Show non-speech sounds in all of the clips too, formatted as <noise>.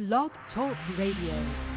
Blog Talk Radio.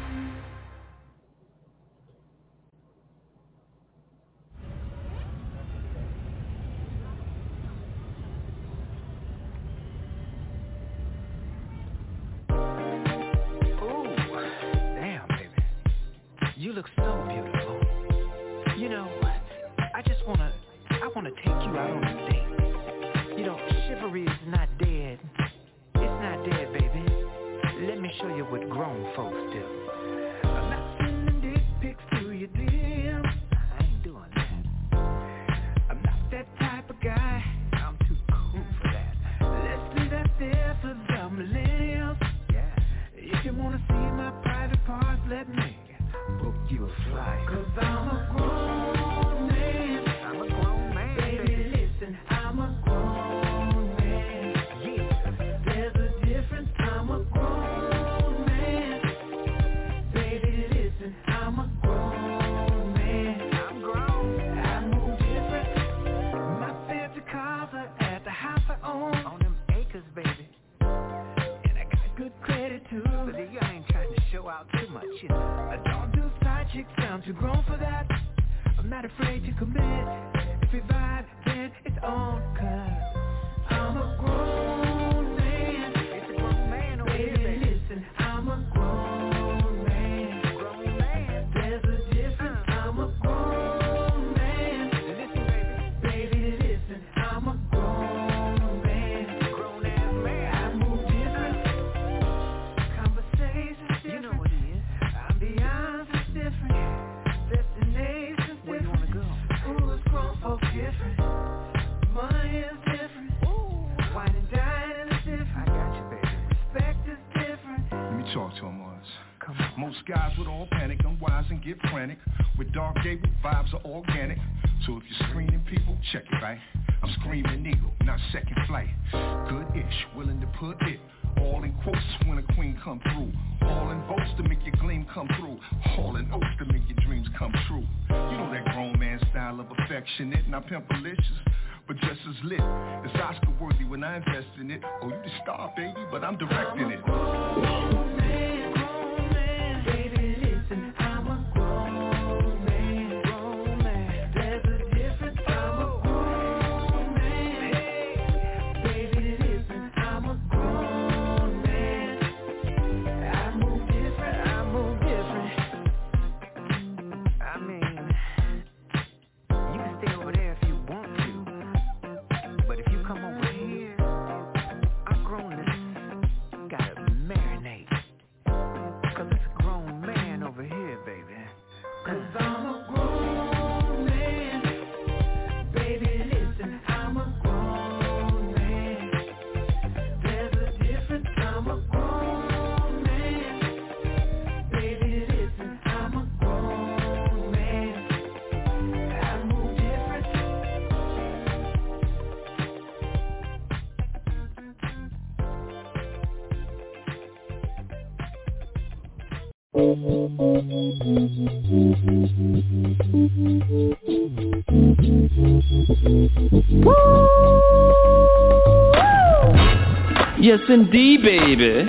Yes, indeed, baby.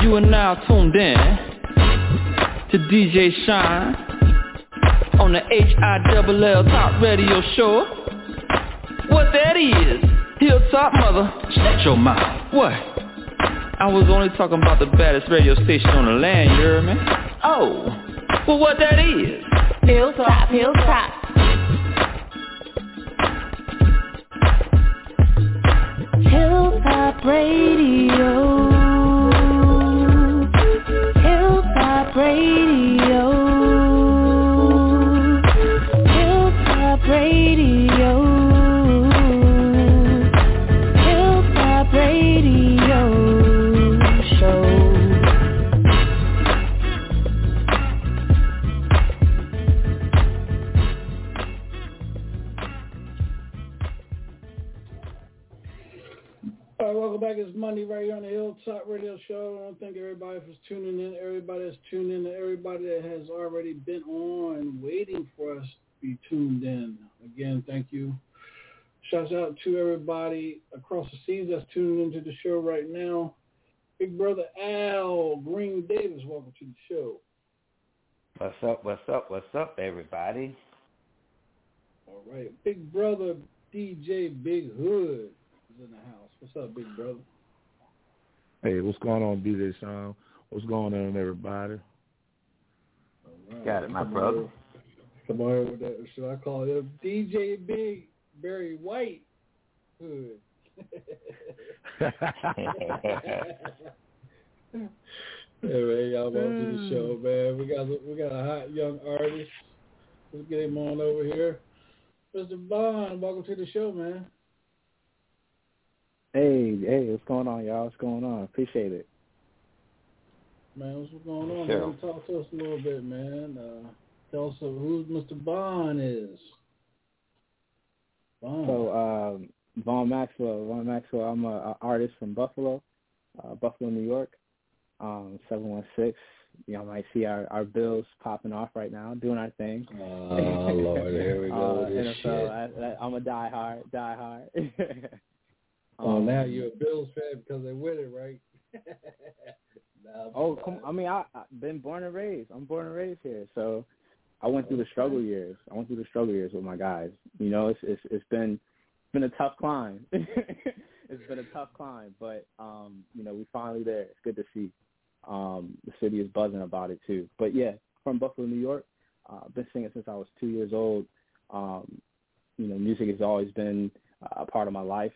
You are now tuned in to DJ Shine on the H I L L Top Radio Show. What that is, Hilltop Mother, shut your mouth. What? I was only talking about the baddest radio station on the land, you hear me? Oh, well what that is? Hilltop, Hilltop. Radio. Hilltop Radio. Monday right here on the Hilltop Radio Show. I want to thank everybody for tuning in, everybody that's tuned in, everybody that has already been on waiting for us to be tuned in. Again, thank you. Shouts out to everybody across the seas that's tuning into the show right now. Big brother Al Green Davis, welcome to the show. What's up, what's up, what's up, everybody? All right. Big brother DJ Big Hood is in the house. What's up, big brother? Hey, what's going on, DJ Sean? What's going on, everybody? All right. Got it, my brother. on. Come on over there. Should I call him DJ Big Barry White Hood? <laughs> Hey man, y'all welcome to the show, hmm. man. We got we got a hot young artist. Let's get him on over here. Mr. Bond, welcome to the show, man. Hey, hey, what's going on, y'all? What's going on? Appreciate it. Man, what's going on, Sure. man? Talk to us a little bit, man. Uh, tell us who Mr. Bond is. Bond. So, um, Vaughn Maxwell. Vaughn Maxwell. I'm a, a artist from Buffalo, uh, Buffalo, New York. Um, seven one six. You know, might see our our bills popping off right now, doing our thing. oh Lord, here we <laughs> go. Uh, with this NFL. shit. I, I, I'm a die hard, die hard. <laughs> Oh, Um, now you're a Bills fan because they win it, right? <laughs> Nah, Oh, come! I mean, I, I've been born and raised. I'm born and raised here, so I went through the struggle years. I went through the struggle years with my guys. You know, it's it's it's been it's been a tough climb. <laughs> it's been a tough climb, but um, you know, we finally there. It's good to see. Um, the city is buzzing about it too. But yeah, from Buffalo, New York. Uh, I've been singing since I was two years old. Um, you know, music has always been a part of my life.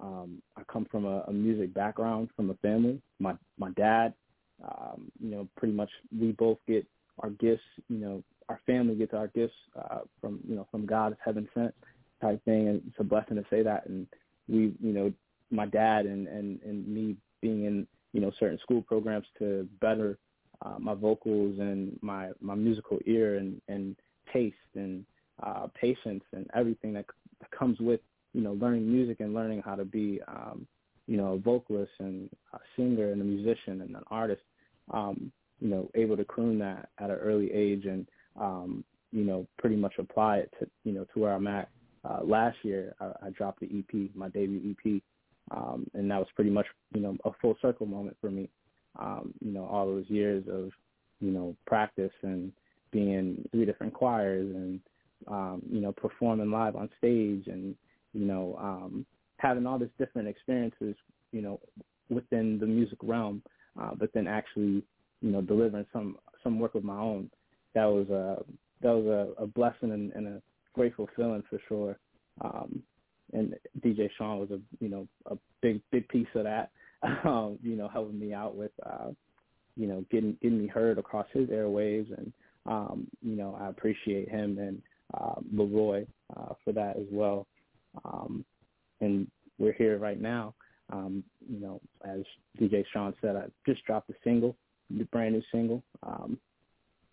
Um, I come from a, a music background, from a family. My my dad um, you know, pretty much we both get our gifts, you know, our family gets our gifts uh, from, you know, from God, it's heaven sent type thing. And it's a blessing to say that. And we, you know, my dad and, and, and me being in, you know, certain school programs to better uh, my vocals and my, my musical ear and, and taste and uh, patience and everything that, that comes with, you know, learning music and learning how to be, um, you know, a vocalist and a singer and a musician and an artist um, you know, able to croon that at an early age and, um, you know, pretty much apply it to, you know, to where I'm at. Uh, last year, I, I dropped the EP, my debut EP, um, and that was pretty much, you know, a full circle moment for me. Um, you know, all those years of, you know, practice and being in three different choirs and, um, you know, performing live on stage and, you know, um, having all these different experiences, you know, within the music realm uh, but then actually, you know, delivering some some work of my own. That was a that was a, a blessing and, and a grateful feeling for sure. Um, and DJ Sean was a you know a big big piece of that. <laughs> Um, you know, helping me out with uh, you know getting getting me heard across his airwaves, and um, you know I appreciate him and uh, Leroy uh, for that as well. Um, and we're here right now. Um, you know, as DJ Sean said, I just dropped a single, a brand new single. Um,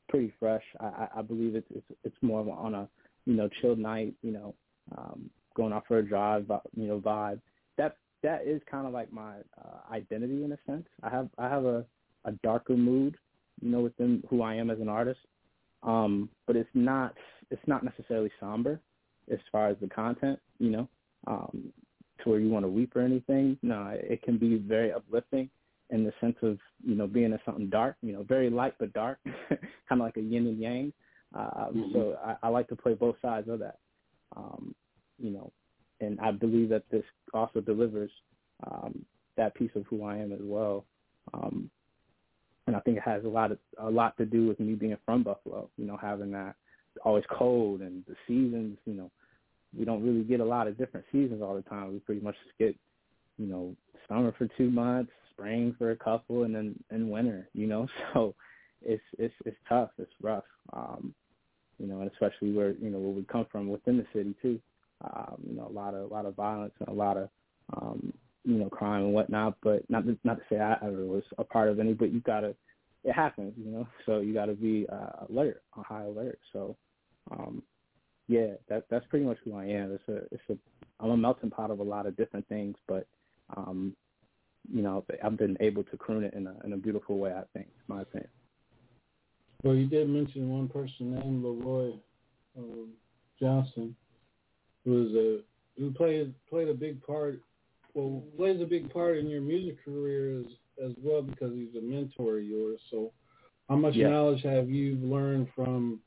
pretty fresh. I, I, believe it's, it's it's more on a you know chilled night. You know, um, going out for a drive. You know, vibe. That that is kind of like my uh, identity in a sense. I have I have a a darker mood, you know, within who I am as an artist. Um, but it's not it's not necessarily somber as far as the content. You know, um, to where you want to weep or anything. No, it can be very uplifting in the sense of you know being in something dark. You know, very light but dark, <laughs> kind of like a yin and yang. Uh, So I, I like to play both sides of that. Um, you know, and I believe that this also delivers um, that piece of who I am as well. Um, and I think it has a lot of a lot to do with me being from Buffalo. You know, having that always cold and the seasons. You know, we don't really get a lot of different seasons all the time. We pretty much just get, you know, summer for two months, spring for a couple, and then and winter. You know, <laughs> so it's it's it's tough. It's rough. Um, you know, and especially where you know where we come from within the city too. Um, you know, a lot of a lot of violence and a lot of um, you know crime and whatnot. But not to, not to say I ever was a part of any, but you gotta. It happens, you know. <laughs> So you got to be uh, alert, on high alert. So, um, yeah, that that's pretty much who I am. It's a it's a I'm a melting pot of a lot of different things, but um, you know, I've been able to croon it in a in a beautiful way. I think, in my opinion. Well, you did mention one person named Leroy um, Johnson, who is a who played played a big part. Well, plays a big part in your music career as as well because he's a mentor of yours. So, how much Yeah. knowledge have you learned from,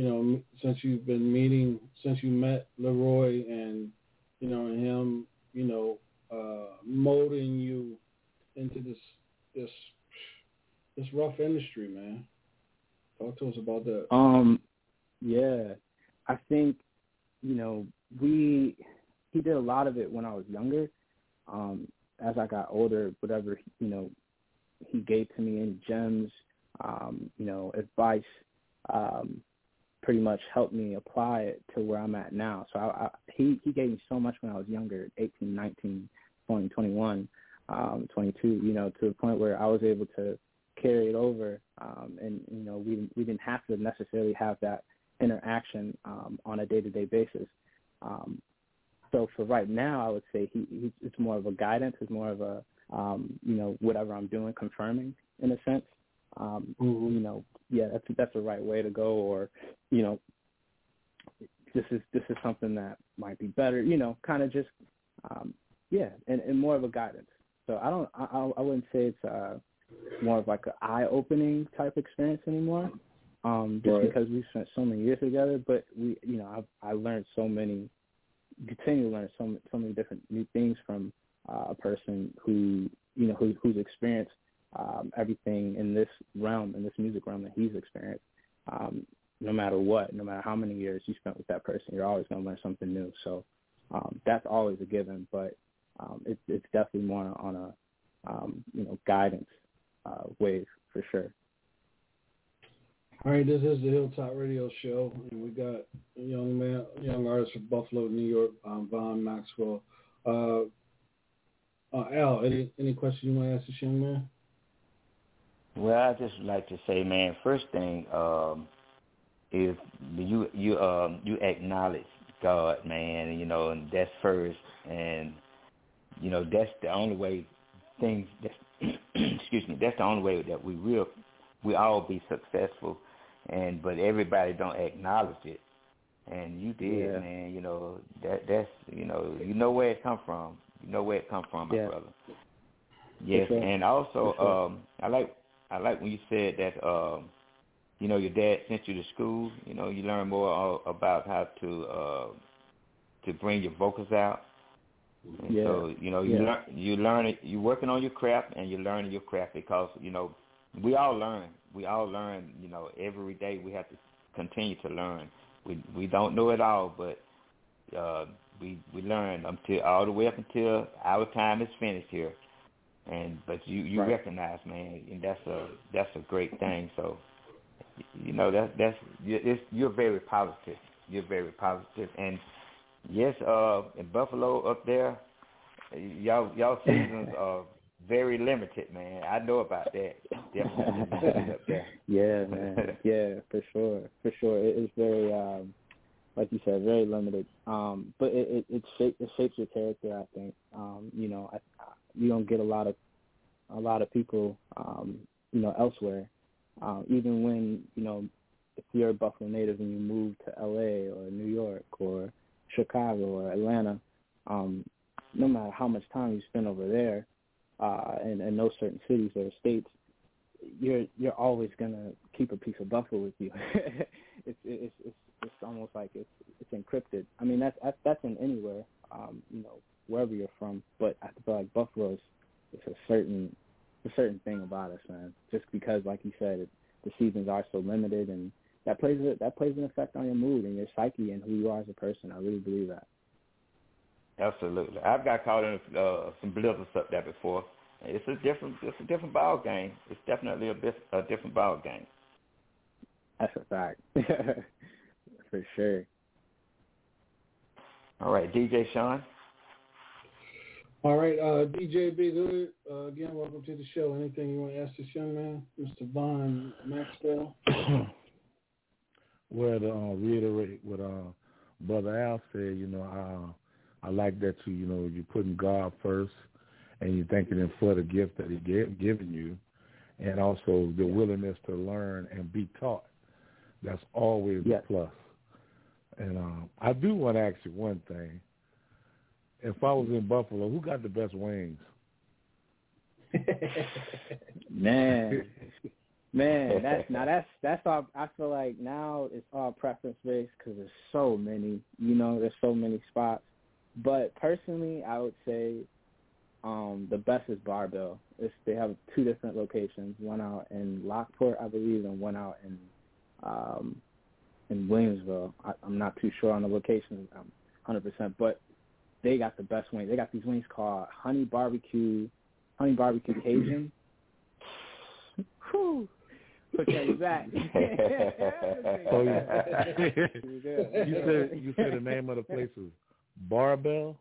you know, since you've been meeting, since you met Leroy and, you know, and him, you know, uh, molding you into this this this rough industry, man. Talk to us about that. Um, yeah, I think you know we he did a lot of it when I was younger. Um, as I got older, whatever you know he gave to me in gems, um, you know, advice, um, pretty much helped me apply it to where I'm at now. So I, I, he he gave me so much when I was younger, 18, 19, 20, 21, um, 22. You know, to the point where I was able to carry it over, um, and you know, we we didn't have to necessarily have that interaction um, on a day-to-day basis. Um, so for right now, I would say he, he it's more of a guidance, it's more of a um, you know whatever I'm doing, confirming in a sense. Um, Mm-hmm. You know, yeah, that's that's the right way to go, or you know, this is this is something that might be better. You know, kind of just um, yeah, and, and more of a guidance. So I don't, I, I wouldn't say it's uh, more of like an eye-opening type experience anymore, um, just Right. because we spent so many years together. But we, you know, I I learned so many, continue to learn so so many different new things from uh, a person who you know who, who's experienced um, everything in this realm, in this music realm that he's experienced. Um, no matter what, no matter how many years you spent with that person, you're always going to learn something new. So um, that's always a given, but um, it's it's definitely more on a um, you know guidance uh, wave for sure. All right, this is the Hilltop Radio Show, and we got a young man, young artist from Buffalo, New York, um, Vaughn Maxwell. Uh, uh, Al, any any questions you want to ask this young man? Well, I just like to say, man, first thing um, is you you um, you acknowledge God, man. You know, and that's first, and you know that's the only way things. That's, <clears throat> excuse me. That's the only way that we will we all be successful, and but everybody don't acknowledge it, and you did, Yeah. man. You know that that's you know you know where it come from. You know where it come from, my Yeah. brother. Yes, and also um, I like I like when you said that um, you know your dad sent you to school. You know you learn more all about how to uh, to bring your vocals out. And Yeah. So you know you Yeah. learn you learn it. You're working on your craft and you're learning your craft because you know we all learn. We all learn. You know every day we have to continue to learn. We we don't know it all, but uh, we we learn until all the way up until our time is finished here. And but you you Right. recognize, man, and that's a that's a great thing. So you know that that's it's, you're very positive. You're very positive, and yes, uh, in Buffalo up there, y'all y'all seasons <laughs> are very limited, man. I know about that. Definitely limited up there. <laughs> yeah, man. Yeah, for sure, for sure. It is very, um, like you said, very limited. Um, but it it it, shape, it shapes your character. I think. Um, you know, I, you don't get a lot of a lot of people, um, you know, elsewhere. Um, even when you know, if you're a Buffalo native and you move to L.A. or New York or Chicago or Atlanta, um, no matter how much time you spend over there, uh, in, in those certain cities or states, you're you're always gonna keep a piece of Buffalo with you. <laughs> it's it's it's it's almost like it's it's encrypted. I mean that's that's, that's in anywhere, um, you know, wherever you're from. But I feel like Buffalo is it's a certain a certain thing about us, man. Just because, like you said, it, the seasons are so limited, and that plays a, that plays an effect on your mood and your psyche and who you are as a person. I really believe that. Absolutely. I've got caught in uh, some blizzards up there before. It's a different, it's a different ball game. It's definitely a, bit, a different ball game. That's a fact, <laughs> for sure. All right, DJ Sean. All right, uh, DJ Big Hood, uh, again, welcome to the show. Anything you want to ask this young man, Mr. Vaughn Maxwell? <coughs> well, to uh, reiterate what uh, Brother Al said, you know, uh, I like that you, you know, you're putting God first and you're thanking Him for the gift that He gave, given you, and also the willingness to learn and be taught. That's always Yes. a plus. And um, I do want to ask you one thing. If I was in Buffalo, who got the best wings? <laughs> man, man, <laughs> that's now that's that's all. I feel like now it's all preference based because there's so many. You know, there's so many spots. But personally, I would say um the best is Bar-Bill. It's they have two different locations, one out in Lockport, I believe, and one out in um in Williamsville. I, I'm not too sure on the location, um, 100%, but they got the best wings. They got these wings called Honey Barbecue, Honey Barbecue Cajun. Whew. Put that. <laughs> <laughs> Oh, yeah. <laughs> you said you said the name of the place is Bar-Bill.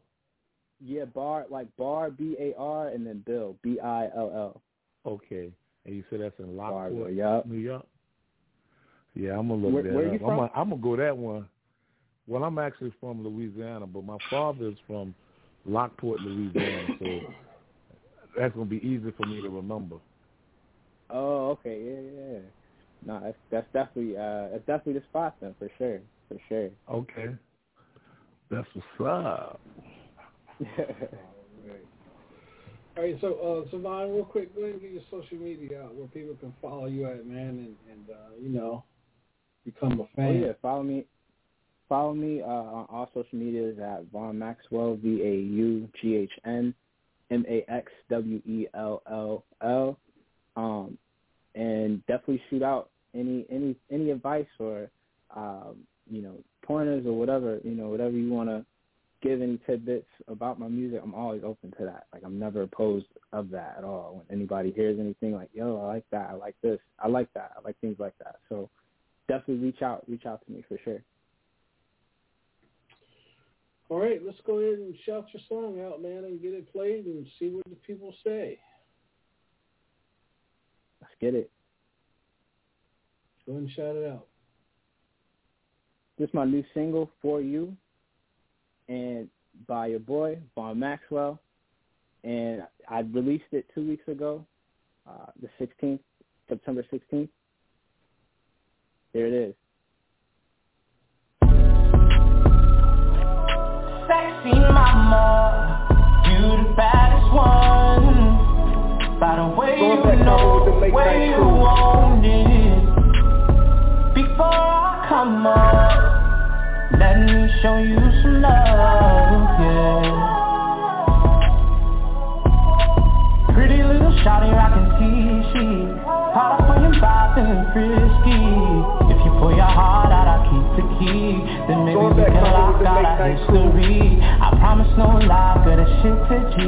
Yeah, bar like bar B A R and then Bill B I L L. Okay, and you said that's in Lockport, Bar-Bill, yup. New York. Yeah, I'm gonna look Where- that where up. you I'm from? gonna, I'm gonna go that one. Well, I'm actually from Louisiana, but my father is from Lockport, Louisiana, so <coughs> that's gonna be easy for me to remember. Oh, okay, yeah, yeah. No, that's that's definitely uh that's definitely the spot then for sure, for sure. Okay, that's what's up. <laughs> All right, so uh, Savon, real quick, go ahead and get your social media out where people can follow you at, man, and, and uh, you know, become a fan. Oh fan. yeah, follow me. Follow me uh, on all social medias at Vaughn Maxwell V A U G H N M A X W E L L L. Um, and definitely shoot out any any any advice or um, you know pointers or whatever you know whatever you want to give any tidbits about my music. I'm always open to that. Like I'm never opposed of that at all. When anybody hears anything like yo, I like that, I like this, I like that, I like things like that. So definitely reach out, reach out to me for sure. All right, let's go ahead and shout your song out, man, and get it played and see what the people say. Let's get it. Go ahead and shout it out. This is my new single for you, and by your boy Vaughn Maxwell, and I released it two weeks ago, uh, the 16th, September 16th. There it is. Sexy mama, you the baddest one. By the way you know, way you want it. Before I come up, let me show you some love, yeah. Pretty little shawty rockin' T-sheet Hot up when you're bopping and frisky If you pull your heart out, I'll keep the key. Then maybe we can lock out our history. I promise no lie, good as shit to G.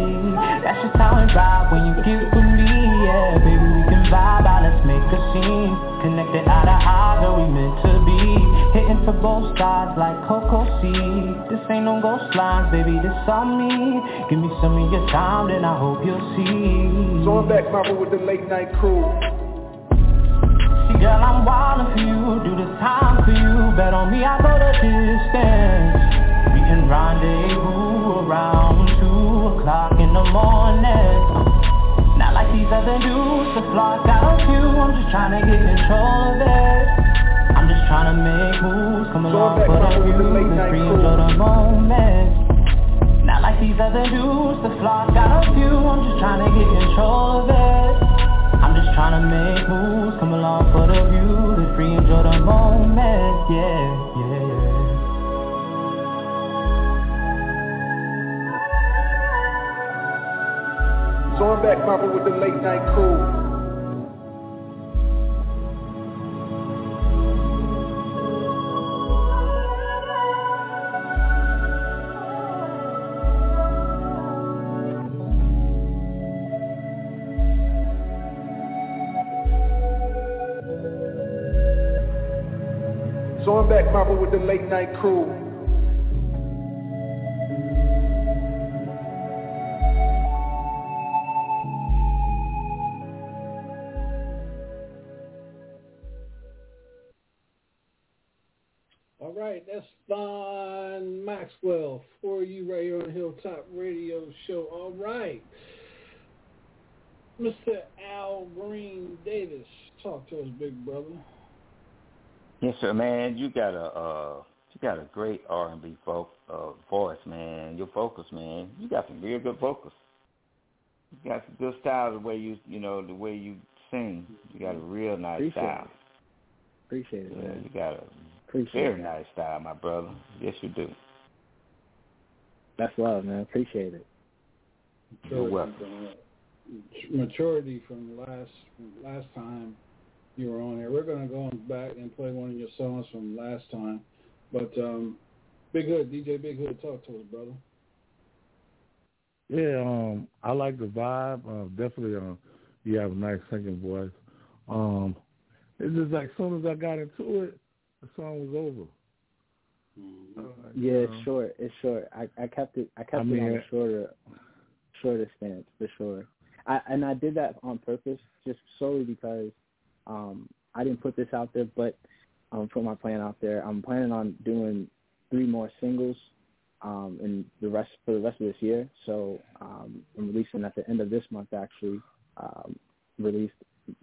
That's just how it ride. When you get with me, yeah Baby, we can vibe out, let's make a scene. Connected eye to eye, girl, we meant to be. Hitting for both sides like Coco C This ain't no ghost lines, baby, this on me. Give me some of your time, then I hope you'll see. So I'm back, Papa, with the late night crew. Girl, I'm wildin' for you, do the time for you. Bet on me, I go the distance. We can rendezvous around 2 o'clock in the morning. Not like these other dudes, the flaws got a few I'm just trying to get control of it. I'm just trying to make moves, come along for the view And free enjoy the moment. Not like these other dudes, the flaws got a few I'm just trying to get control of it just trying to make moves, come along for the view The free enjoy the moment, yeah, yeah, So I'm back, Papa, with the late night crew. I'm back, Papa, with the late night crew. All right, that's Vaughn Maxwell for you right here on Hilltop Radio Show. All right. Mr. Al Green Davis, talk to us, big brother. Yes, sir, man. You got a uh, you got a great R and B folk uh, voice, man. Your vocals, man. You got some real good vocals. You got some good style the way you you know the way you sing. You got a real nice Appreciate style. it. Appreciate it, Yeah, man. you got a Appreciate very it. nice style, my brother. Yes, you do. That's love, man. Appreciate it. You're welcome. From, uh, maturity from last from last time you were on here. We're gonna go on back and play one of your songs from last time. But um Big Hood, DJ Big Hood, talk to us, brother. Yeah, um, I like the vibe. Uh, definitely, uh, you have a nice singing voice. Um, it's just like as soon as I got into it, the song was over. Uh, Yeah, it's know, short. It's short. I, I kept it. I kept I mean, it on a shorter, shorter stance for sure. I and I did that on purpose, just solely because um, I didn't put this out there, but um, put my plan out there. I'm planning on doing three more singles um, in the rest for the rest of this year. So um, I'm releasing at the end of this month. Actually, um, released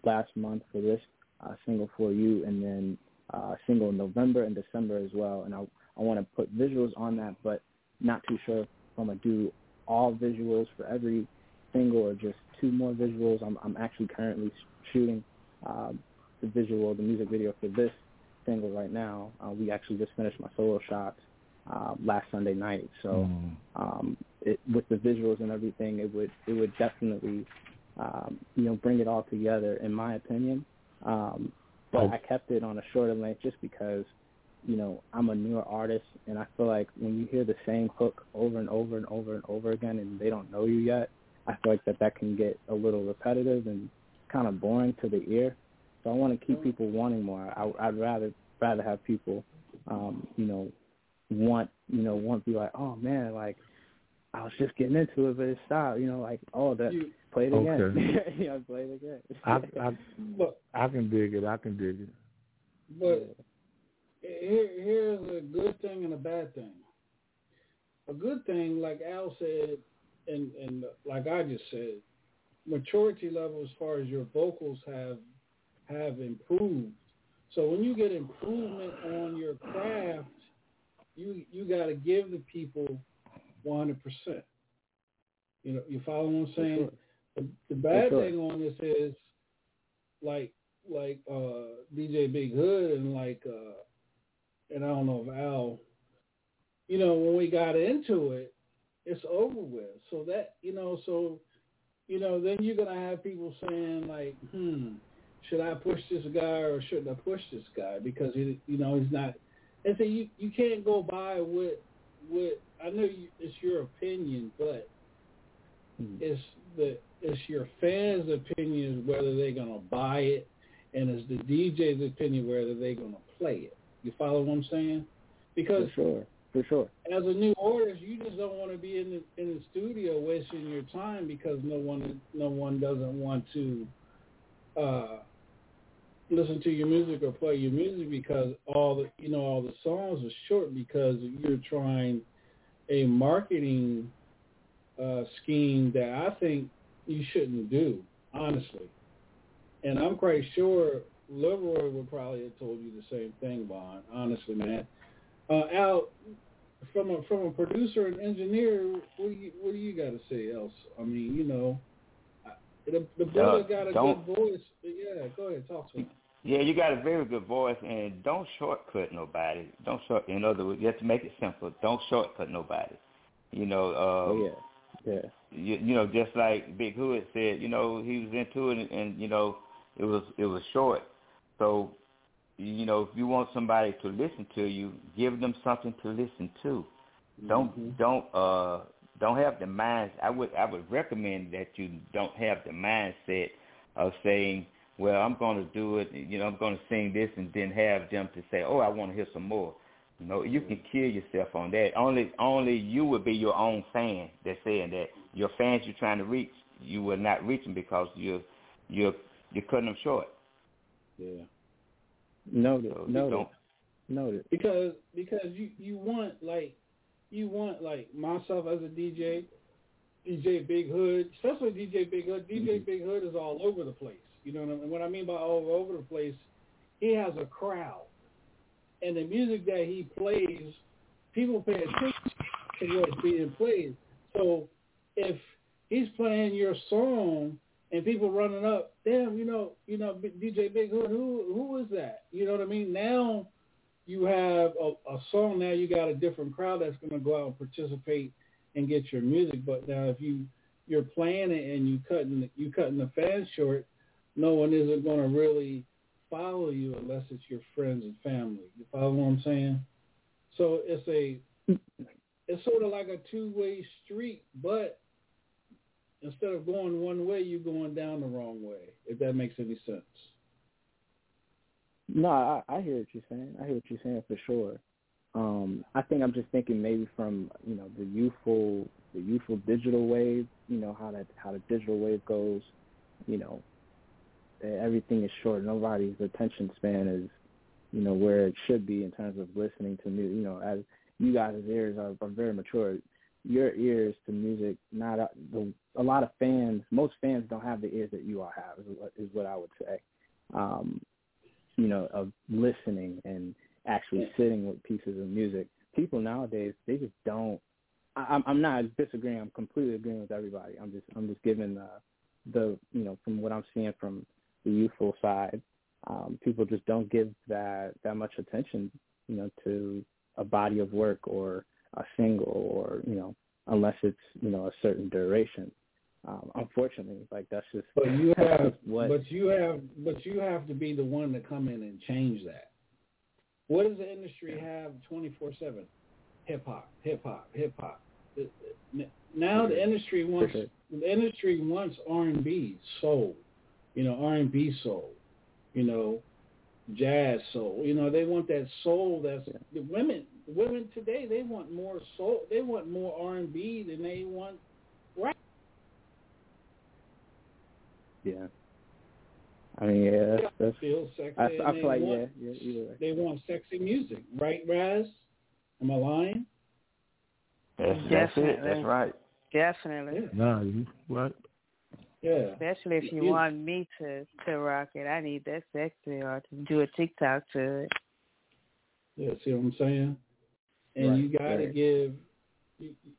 last month for this uh, single for you, and then uh, single in November and December as well. And I I want to put visuals on that, but not too sure if I'm gonna do all visuals for every single or just two more visuals. I'm I'm actually currently shooting um, the visual, the music video for this single right now. Uh, we actually just finished my solo shots uh, last Sunday night, so mm, um, it, with the visuals and everything, it would it would definitely um, you know bring it all together, in my opinion. Um, but Oh. I kept it on a shorter length just because you know I'm a newer artist, and I feel like when you hear the same hook over and over and over and over again, and they don't know you yet, I feel like that that can get a little repetitive and kind of boring to the ear. So I want to keep people wanting more. I, I'd rather rather have people, um, you know, want you know want to be like, oh man, like I was just getting into it, but it's style, you know, like oh that You, play it again, Okay. <laughs> you know, play it again. I, I <laughs> but I can dig it. I can dig it. but here here's a good thing and a bad thing. A good thing, like Al said, and and like I just said, maturity level as far as your vocals have have improved. So when you get improvement on your craft, you you got to give the people 100%. You know, you follow what I'm saying? sure. The, the bad sure. thing on this is like like uh DJ Big Hood and like uh and I don't know if Al you know, when we got into it, it's over with. So that you know, so you know, then you're gonna have people saying like, hmm, should I push this guy or shouldn't I push this guy? Because he you know, he's not and so you you can't go by with with I know you, it's your opinion, but Hmm. it's the it's your fans' opinion whether they're gonna buy it, and it's the DJ's opinion whether they're gonna play it. You follow what I'm saying? Because for sure, for sure. as a new artist, you just don't want to be in the in the studio wasting your time because no one no one doesn't want to uh, listen to your music or play your music because all the you know all the songs are short because you're trying a marketing uh, scheme that I think you shouldn't do honestly, and I'm quite sure Leroy would probably have told you the same thing, Bond. Honestly, man. Uh, Al, from a from a producer and engineer, what do you what do you got to say else? I mean, you know, I- the the brother got a good voice. Yeah, go ahead, talk to him. Yeah, you got a very good voice, and don't shortcut nobody. Don't short. In other words, you have to make it simple. Don't shortcut nobody. You know. Uh, Oh yeah, yeah. you, you know, just like Big Hood said, you know, he was into it, and, and you know, it was it was short. So, you know, if you want somebody to listen to you, give them something to listen to. Don't don't uh don't have the mind. I would I would recommend that you don't have the mindset of saying, well, I'm going to do it. You know, I'm going to sing this, and then have them to say, oh, I want to hear some more. You know, you can kill yourself on that. Only only you would be your own fan. That's saying that your fans you're trying to reach, you will not reach them because you're you're you're cutting them short. Yeah. Noted, So you noted, noted. Because because you you want like you want like myself as a DJ, DJ Big Hood, especially DJ Big Hood. DJ mm-hmm. Big Hood is all over the place. You know what I mean? What I mean by all over the place, he has a crowd, and the music that he plays, people pay attention to what's being played. So if he's playing your song and people running up, damn, you know, you know, DJ Big Hood, who who is that? You know what I mean? Now you have a, a song. Now you got a different crowd that's going to go out and participate and get your music. But now if you you're playing it and you cutting you cutting the fans short, no one isn't going to really follow you unless it's your friends and family. You follow what I'm saying? So it's a it's sort of like a two way street, but instead of going one way, you're going down the wrong way. If that makes any sense. No, I, I hear what you're saying. I hear what you're saying for sure. Um, I think I'm just thinking maybe from you know the youthful the youthful digital wave. You know how that how the digital wave goes. You know, everything is short. Nobody's attention span is you know where it should be in terms of listening to music. You know, as you guys' ears are, are very mature. Your ears to music, not the, a lot of fans. Most fans don't have the ears that you all have. Is what, is what I would say. Um, you know, of listening and actually sitting with pieces of music. People nowadays, they just don't. I, I'm, I'm not disagreeing. I'm completely agreeing with everybody. I'm just, I'm just giving the, the, you know, from what I'm seeing from the youthful side, um, people just don't give that that much attention, you know, to a body of work or a single or you know, unless it's you know a certain duration. Um, unfortunately, like that's just. But you <laughs> have, what, but you have, but you have to be the one to come in and change that. What does the industry have twenty four seven? Hip hop, hip hop, hip hop. Now the industry wants the industry wants R and B soul, you know R and B soul, you know, jazz soul. You know they want that soul. That's the women. Women today they want more soul. They want more R and B than they want Yeah. I mean, yeah, that's, that's feel sexy. I, and I they feel like want, yeah, yeah, either way. They want sexy music, right, Raz? Am I lying? That's, that's it. That's right. Definitely. Nah, you what? Yeah. Especially if you You- want me to to rock it, I need that sexy or to do a TikTok to it. Yeah, see what I'm saying? And Right, you got to right. give.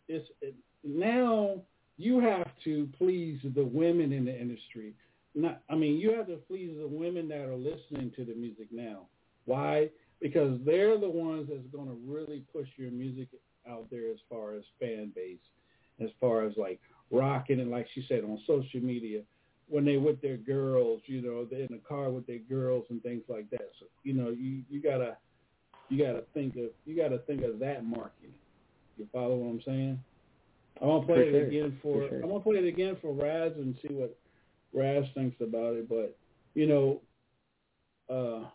It's it, now you have to please the women in the industry. Not, I mean, you have to please the women that are listening to the music now. Why? Because they're the ones that's going to really push your music out there as far as fan base, as far as like rocking and like she said on social media when they with their girls, you know, they're in the car with their girls and things like that. So you know, you you gotta you gotta think of you gotta think of that marketing. You follow what I'm saying? I want to play For it sure, again for, for sure. I want to play it again for Raz and see what Raz thinks about it. But you know, uh,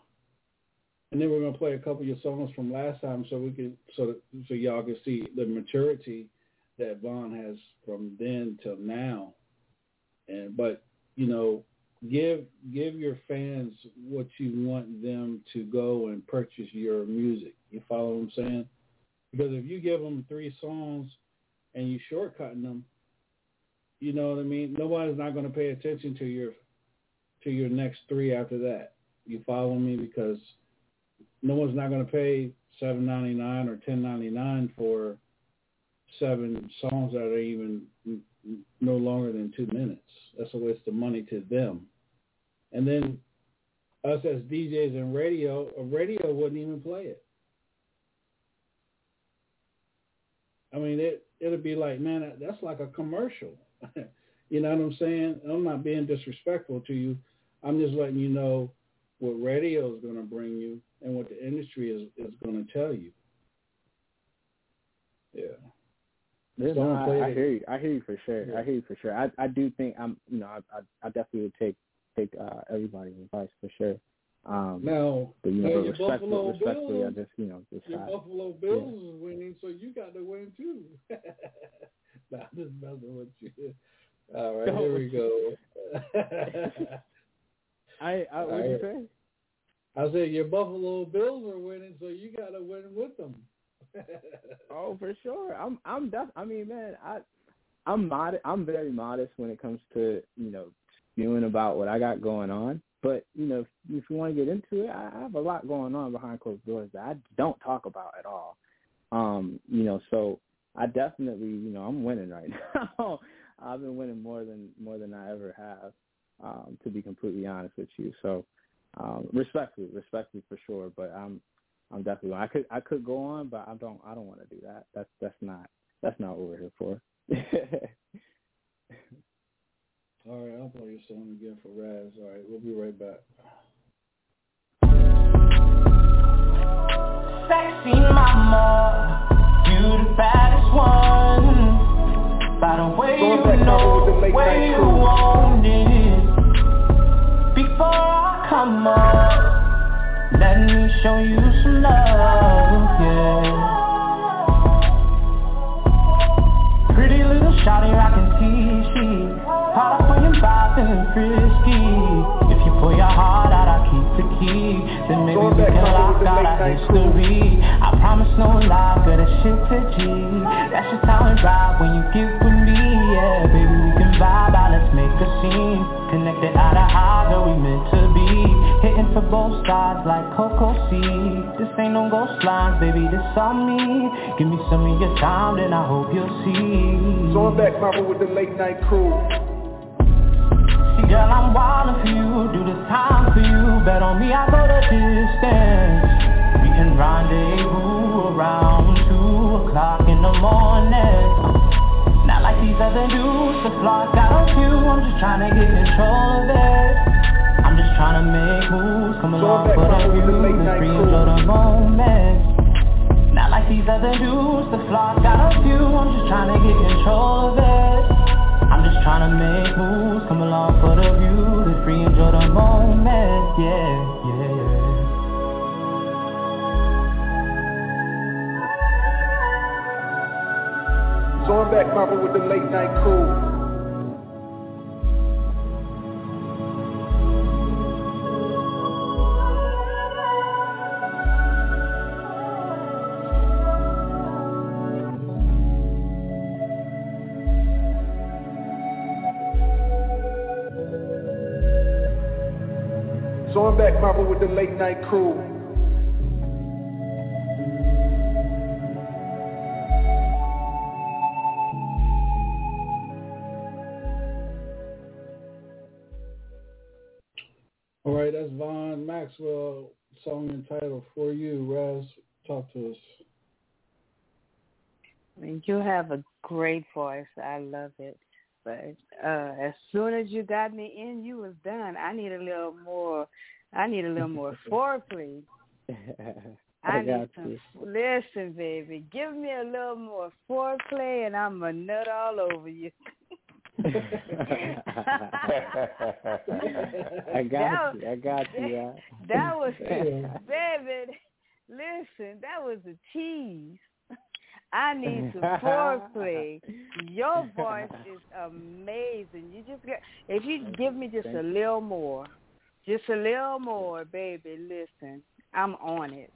and then we're gonna play a couple of your songs from last time so we can so that, so y'all can see the maturity that Vaughn has from then till now. And but you know, give give your fans what you want them to go and purchase your music. You follow what I'm saying? Because if you give them three songs and you shortcutting them, you know what I mean. Nobody's not going to pay attention to your to your next three after that. You follow me? Because no one's not going to pay seven ninety nine or ten ninety nine for seven songs that are even no longer than two minutes. That's a waste of money to them. And then us as DJs and radio, a radio wouldn't even play it. I mean, it it'd be like, man, that's like a commercial. <laughs> you know what I'm saying? I'm not being disrespectful to you. I'm just letting you know what radio is going to bring you and what the industry is is going to tell you. Yeah. There's Don't no, play I, I hear you. I hear you for sure. Yeah. I hear you for sure. I I do think I'm. You know, I I, I definitely would take take uh, everybody's advice for sure. Um, Now, but you now know, your respectfully, Buffalo respectfully, I Bills- just you know just Your Buffalo Bills is winning, so you got to win too. <laughs> nah, I'm just messing with you. All right, here we go. <laughs> I I what you say? I said your Buffalo Bills are winning, so you got to win with them. <laughs> Oh, for sure. I'm I'm def- I mean, man, I I'm mod I'm very modest when it comes to you know spewing about what I got going on. But you know, if, if you want to get into it, I I have a lot going on behind closed doors that I don't talk about at all. Um, you know, so I definitely, you know, I'm winning right <laughs> now. I've been winning more than more than I ever have. Um, to be completely honest with you, so um, respectfully, respectfully for sure. But I'm I'm definitely I could I could go on, but I don't I don't want to do that. That's that's not that's not what we're here for. <laughs> All right, I'll play your song again for Raz. All right, we'll be right back. Sexy mama, you the baddest one. By the way you know, the way you want it. Before I come up, let me show you some love, yeah. Pretty little shawty rockin' t-shirt, hot up vibe and. If you pull your heart out, I'll keep the key. Then maybe we can lock out our history. I promise no lie, good as shit to G. That's just how it ride when you get with me, yeah. Baby, we can vibe out, let's make a scene. Connected eye to eye, we meant to be. Hitting for both sides like Coco C. This ain't no ghost lines, baby, this on me. Give me some of your time, then I hope you'll see. So I'm back, Marvel, with the late night crew. Girl, I'm wildin' for you, do this time for you. Bet on me, I go the distance. We can rendezvous around two o'clock in the morning. Not like these other dudes, the flaws got a few. I'm just trying to get control of it. I'm just trying to make moves, come along for the view, the free enjoy the moment. Not like these other dudes, the flaws got a few. I'm just trying to get control of it. I'm just trying to make moves, come along for the view, the free enjoy the moment. Yeah, yeah. So I'm back, Marvel, with the late night crew. So I'm back, Marvel, with the late night crew. All right, that's Vaughn Maxwell, song entitled For You. Raz, talk to us. You have a great voice. I love it. But uh, as soon as you got me in, you was done. I need a little more. I need a little more <laughs> foreplay. <laughs> I, I need got some. you. Listen, baby, give me a little more foreplay, and I'm a nut all over you. <laughs> I got was- you. I got you. Yeah. That was, baby. Listen, that was a tease. I need some foreplay. Your voice is amazing. You just get if you give me just a little more, just a little more, baby. Listen, I'm on it.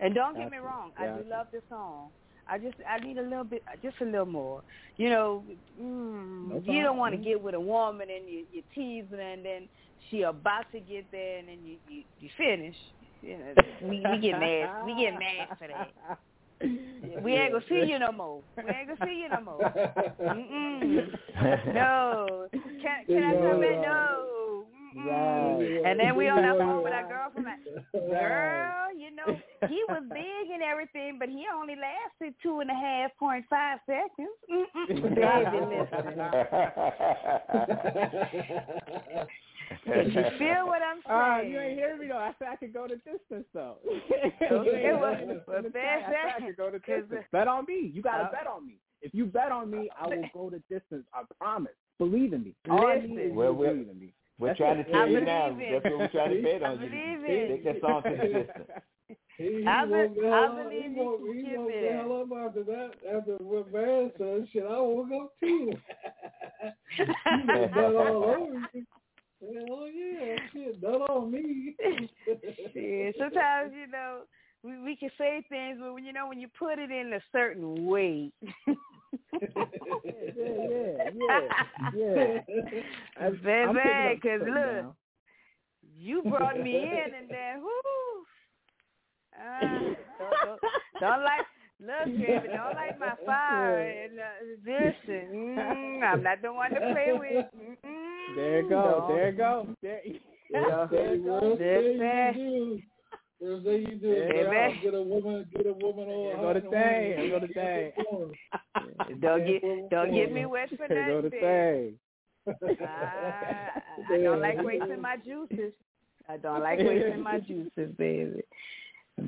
And don't get me Gotcha, wrong, I do love the song. I just I need a little bit, just a little more. You know, mm, No you don't want to get with a woman and you you teasing her and then she about to get there and then you you, you finish. You know, we, we get mad. We get mad for that. <laughs> We ain't gonna see you no more. We ain't gonna see you no more. <laughs> Mm-mm. No. Can can I come in? No. Right. And then we on that phone with our girlfriend. Like, Girl, you know he was big and everything, but he only lasted two and a half point five seconds. Baby, <laughs> listen. Did you <laughs> feel what I'm saying? you ain't hearing me though. I said I could go the distance though. Okay, well, well, I said bet I could go the distance. Bet on me. You gotta Uh, bet on me. If you bet on me, I will go the distance. I promise. Believe in me. All I need is Listen. you Well, believe in me. We're That's trying it. to tell I you now. it. That's what we're trying to bet I on you. believe Take it. that song to the <laughs> distance. He, he I be- the I hell up. believe he you woke, can he give woke me the hell up after that. After what Van said, shit, I woke up too. you <laughs> been done all over you. Hell yeah, shit, done on me. <laughs> yeah, sometimes you know we we can say things, but when you know when you put it in a certain way. Yeah, yeah, yeah, yeah. I- <laughs> I'm Baby, cause look, down. you brought me in, and then whoo, uh, don't, don't, don't like Look, baby, don't light my fire. And, uh, listen, mm, I'm not the one to play with. Mm-mm, There you go. don't. There you go. There, <laughs> Yeah, there you go. First thing Listen. you do, first thing you do is Yeah, get, man. out, get a woman, get a woman on. There go the thing. There go the thing. <laughs> Don't get don't get me wet for <laughs> There go the nothing. thing. I, I don't like wasting my juices. I don't <laughs> like wasting my juices, baby.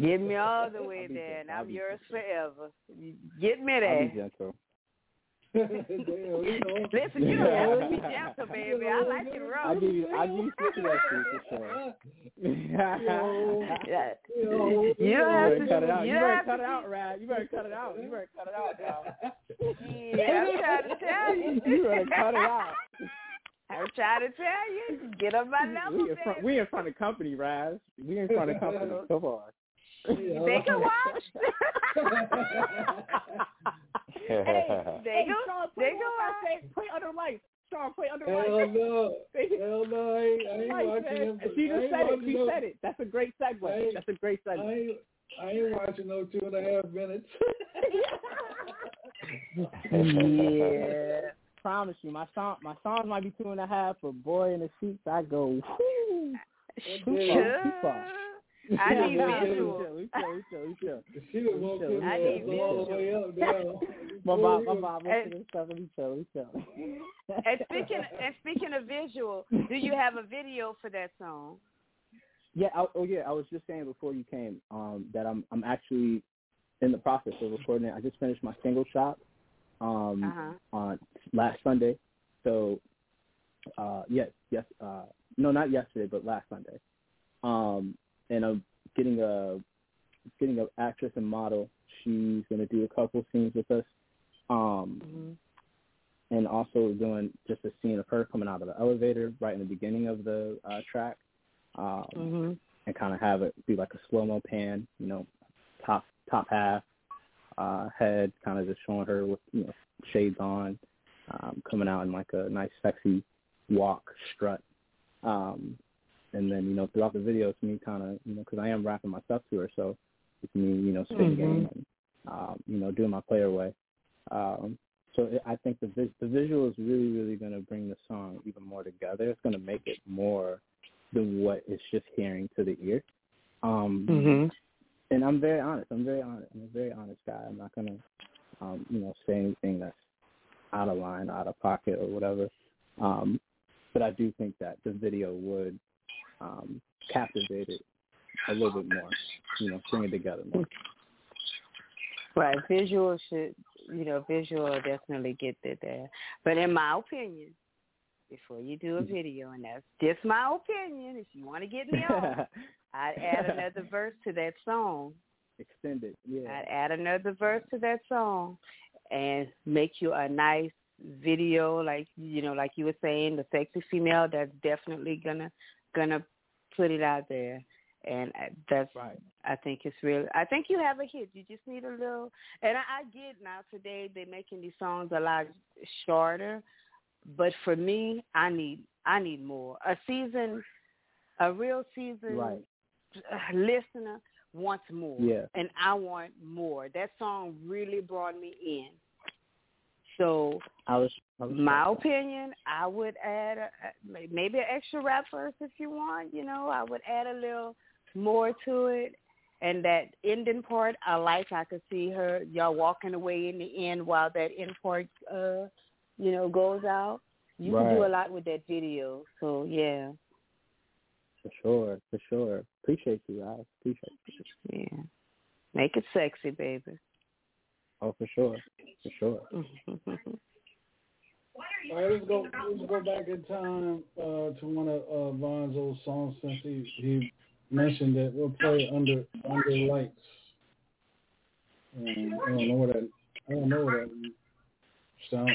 Get me all the way there, and. I'll I'm yours forever. Get me I'll be there. gentle. <laughs> <laughs> Damn, you know. Listen, you don't have to be <laughs> gentle, baby. I like it rough. I'll give you. I'll give you shit for sure. Yeah. Yo, You You don't have better to. cut it out. You You better cut it out, Rad. You better cut it out. You better cut it out, dog. Yeah, I'm trying to tell you. You better cut it out. I'm trying to tell you. Get up my number, We in front. We in front of company, Raz. We in front of company. Come on. They can watch. Hey, <laughs> They go. Sean, They go out. say. Play under lights. Sean, play under Hell no. <laughs> Hell no. I ain't, I ain't Lights, watching man. them. She just said it. She no, said it. That's a great I segue. ain't- That's a great I segue. ain't, I ain't watching no two and a half minutes. <laughs> Yeah. Promise you, my song, my songs might be two and a half, but boy in the sheets, I go. Whoo, too far, too far. <laughs> I need visual. We chill, we chill, we chill. She was walking I need ass all the way up down. My mom, my was- mom, And- listen to this stuff. We chill, we chill. And speaking and speaking of visual, do you have a video for that song? Yeah. I, oh, yeah. I was just saying before you came um, that I'm I'm actually in the process of recording it. I just finished my single shot um, Uh-huh. on last Sunday. So, uh, yes, yes. Uh, no, not yesterday, but last Sunday. Um, and I'm getting a getting an actress and model. She's gonna do a couple scenes with us. Um, Mm-hmm. and also doing just a scene of her coming out of the elevator right in the beginning of the uh, track, um, Mm-hmm. and kind of have it be like a slow mo pan, you know, top top half, uh, head, kind of just showing her with you know shades on, um, coming out in like a nice sexy walk strut, um, and then you know throughout the video it's me kind of you know because I am rapping my stuff to her, so it's me you know spitting Mhm. game and um, you know doing my player way. Um, so it, I think the vis- the visual is really really going to bring the song even more together. It's going to make it more than what it's just hearing to the ear. Um, Mm-hmm. and I'm very honest. I'm very honest. I'm a very honest guy. I'm not gonna, um, you know, say anything that's out of line, out of pocket, or whatever. Um, but I do think that the video would um, captivate it a little bit more. You know, bring it together more. Right, visual should you know visual definitely get it there. But in my opinion, before you do a video, and that's just my opinion, if you want to get me <laughs> on, I'd add another verse to that song. Extend it. Yeah. I'd add another verse to that song and make you a nice video like you know like you were saying the sexy female that's definitely gonna gonna put it out there and that's Right. I think it's real. I think you have a hit. You just need a little. And I, I get now today they're making these songs a lot shorter, but for me, I need I need more. A season, a real season Right. listener wants more. Yeah. And I want more. That song really brought me in. So I was. My opinion, I would add a, maybe an extra rap verse if you want. You know, I would add a little more to it. And that ending part, I like. I could see her y'all walking away in the end while that end part, uh, you know, goes out. You can do a lot with that video. So yeah, For sure. For sure. Appreciate you. I appreciate you. yeah. Make it sexy, baby. Oh, for sure. For sure. <laughs> All right, let's go. Let's go back in time uh, to one of uh, Vaughn's old songs since he, he mentioned that we'll play under under lights. Um, I don't know what that. I don't know where that sound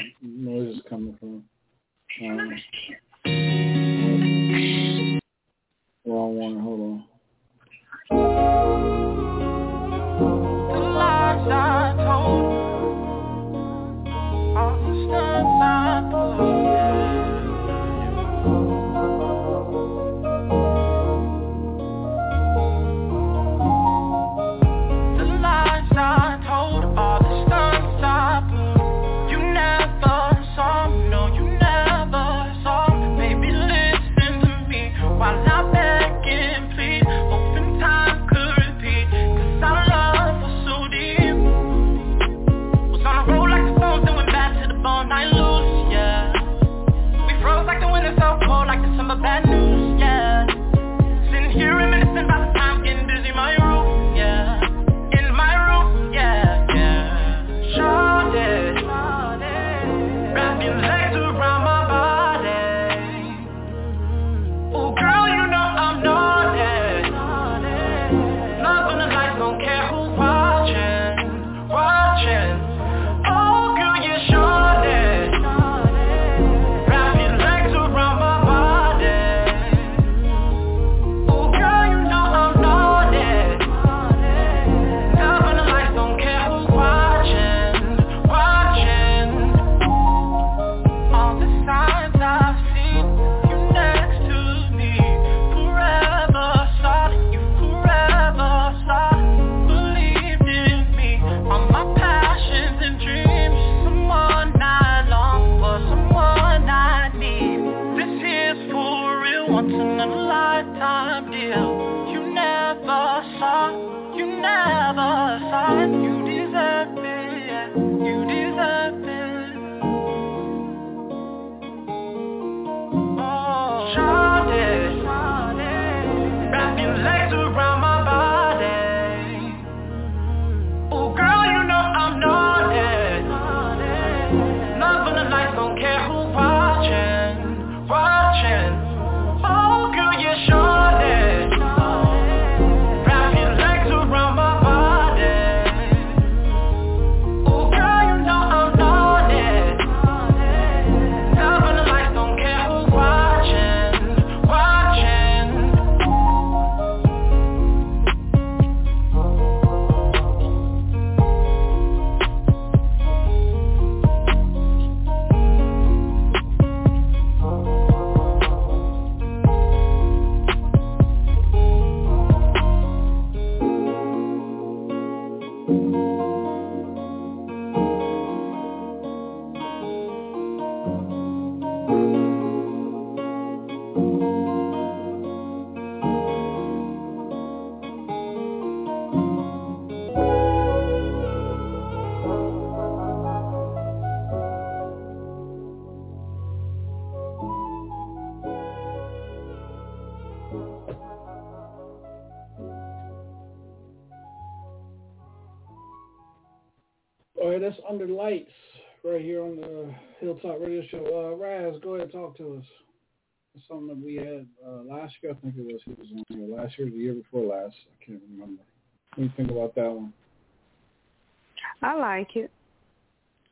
I like it.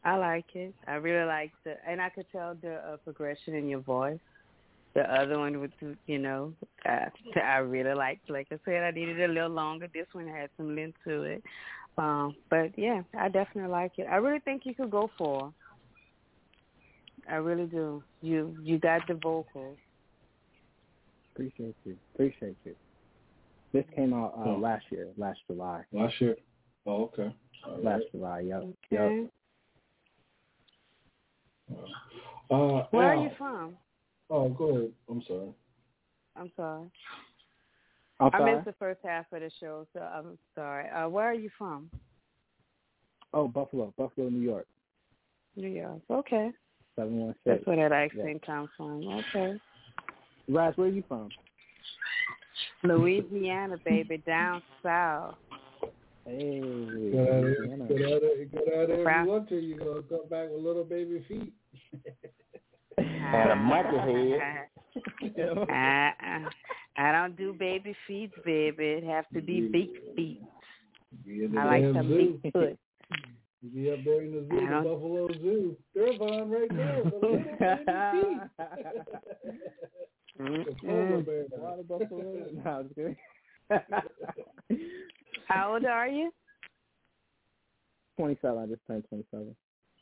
I like it. I really like the, and I could tell the uh, progression in your voice. The other one with, the- you know, uh, I really liked. Like I said, I needed a little longer. This one had some length to it. Um, but yeah, I definitely like it. I really think you could go for. I really do. You you got the vocals. Appreciate you. Appreciate you. This came out uh, Oh. last year, last July. Last year. Oh, okay. All Last right. July, yep. Okay. Yep. Uh, Where Al. are you from? Oh, go ahead. I'm sorry. I'm sorry. I'm I missed the first half of the show, so I'm sorry. Uh, where are you from? Oh, Buffalo, Buffalo, New York. New York. Okay. Seven one six. That's where that accent comes from. Okay. Raz, where are you from? Louisiana, baby, down south. Hey. Good at it. Louisiana. Good at it. Good at it. If Proud- you want to, you gonna come back with little baby feet. <laughs> And a monkey head. I, I, I don't do baby feet, baby. It have to be big feet. Be in the I like damn some zoo. big foot. You be up there in the zoo, the don't- Buffalo Zoo. Durban right there. <laughs> The little baby feet. The polar Mm-mm. bear. Water buffalo. <laughs> No, I'm just kidding. How old are you? Twenty-seven. I just turned twenty-seven.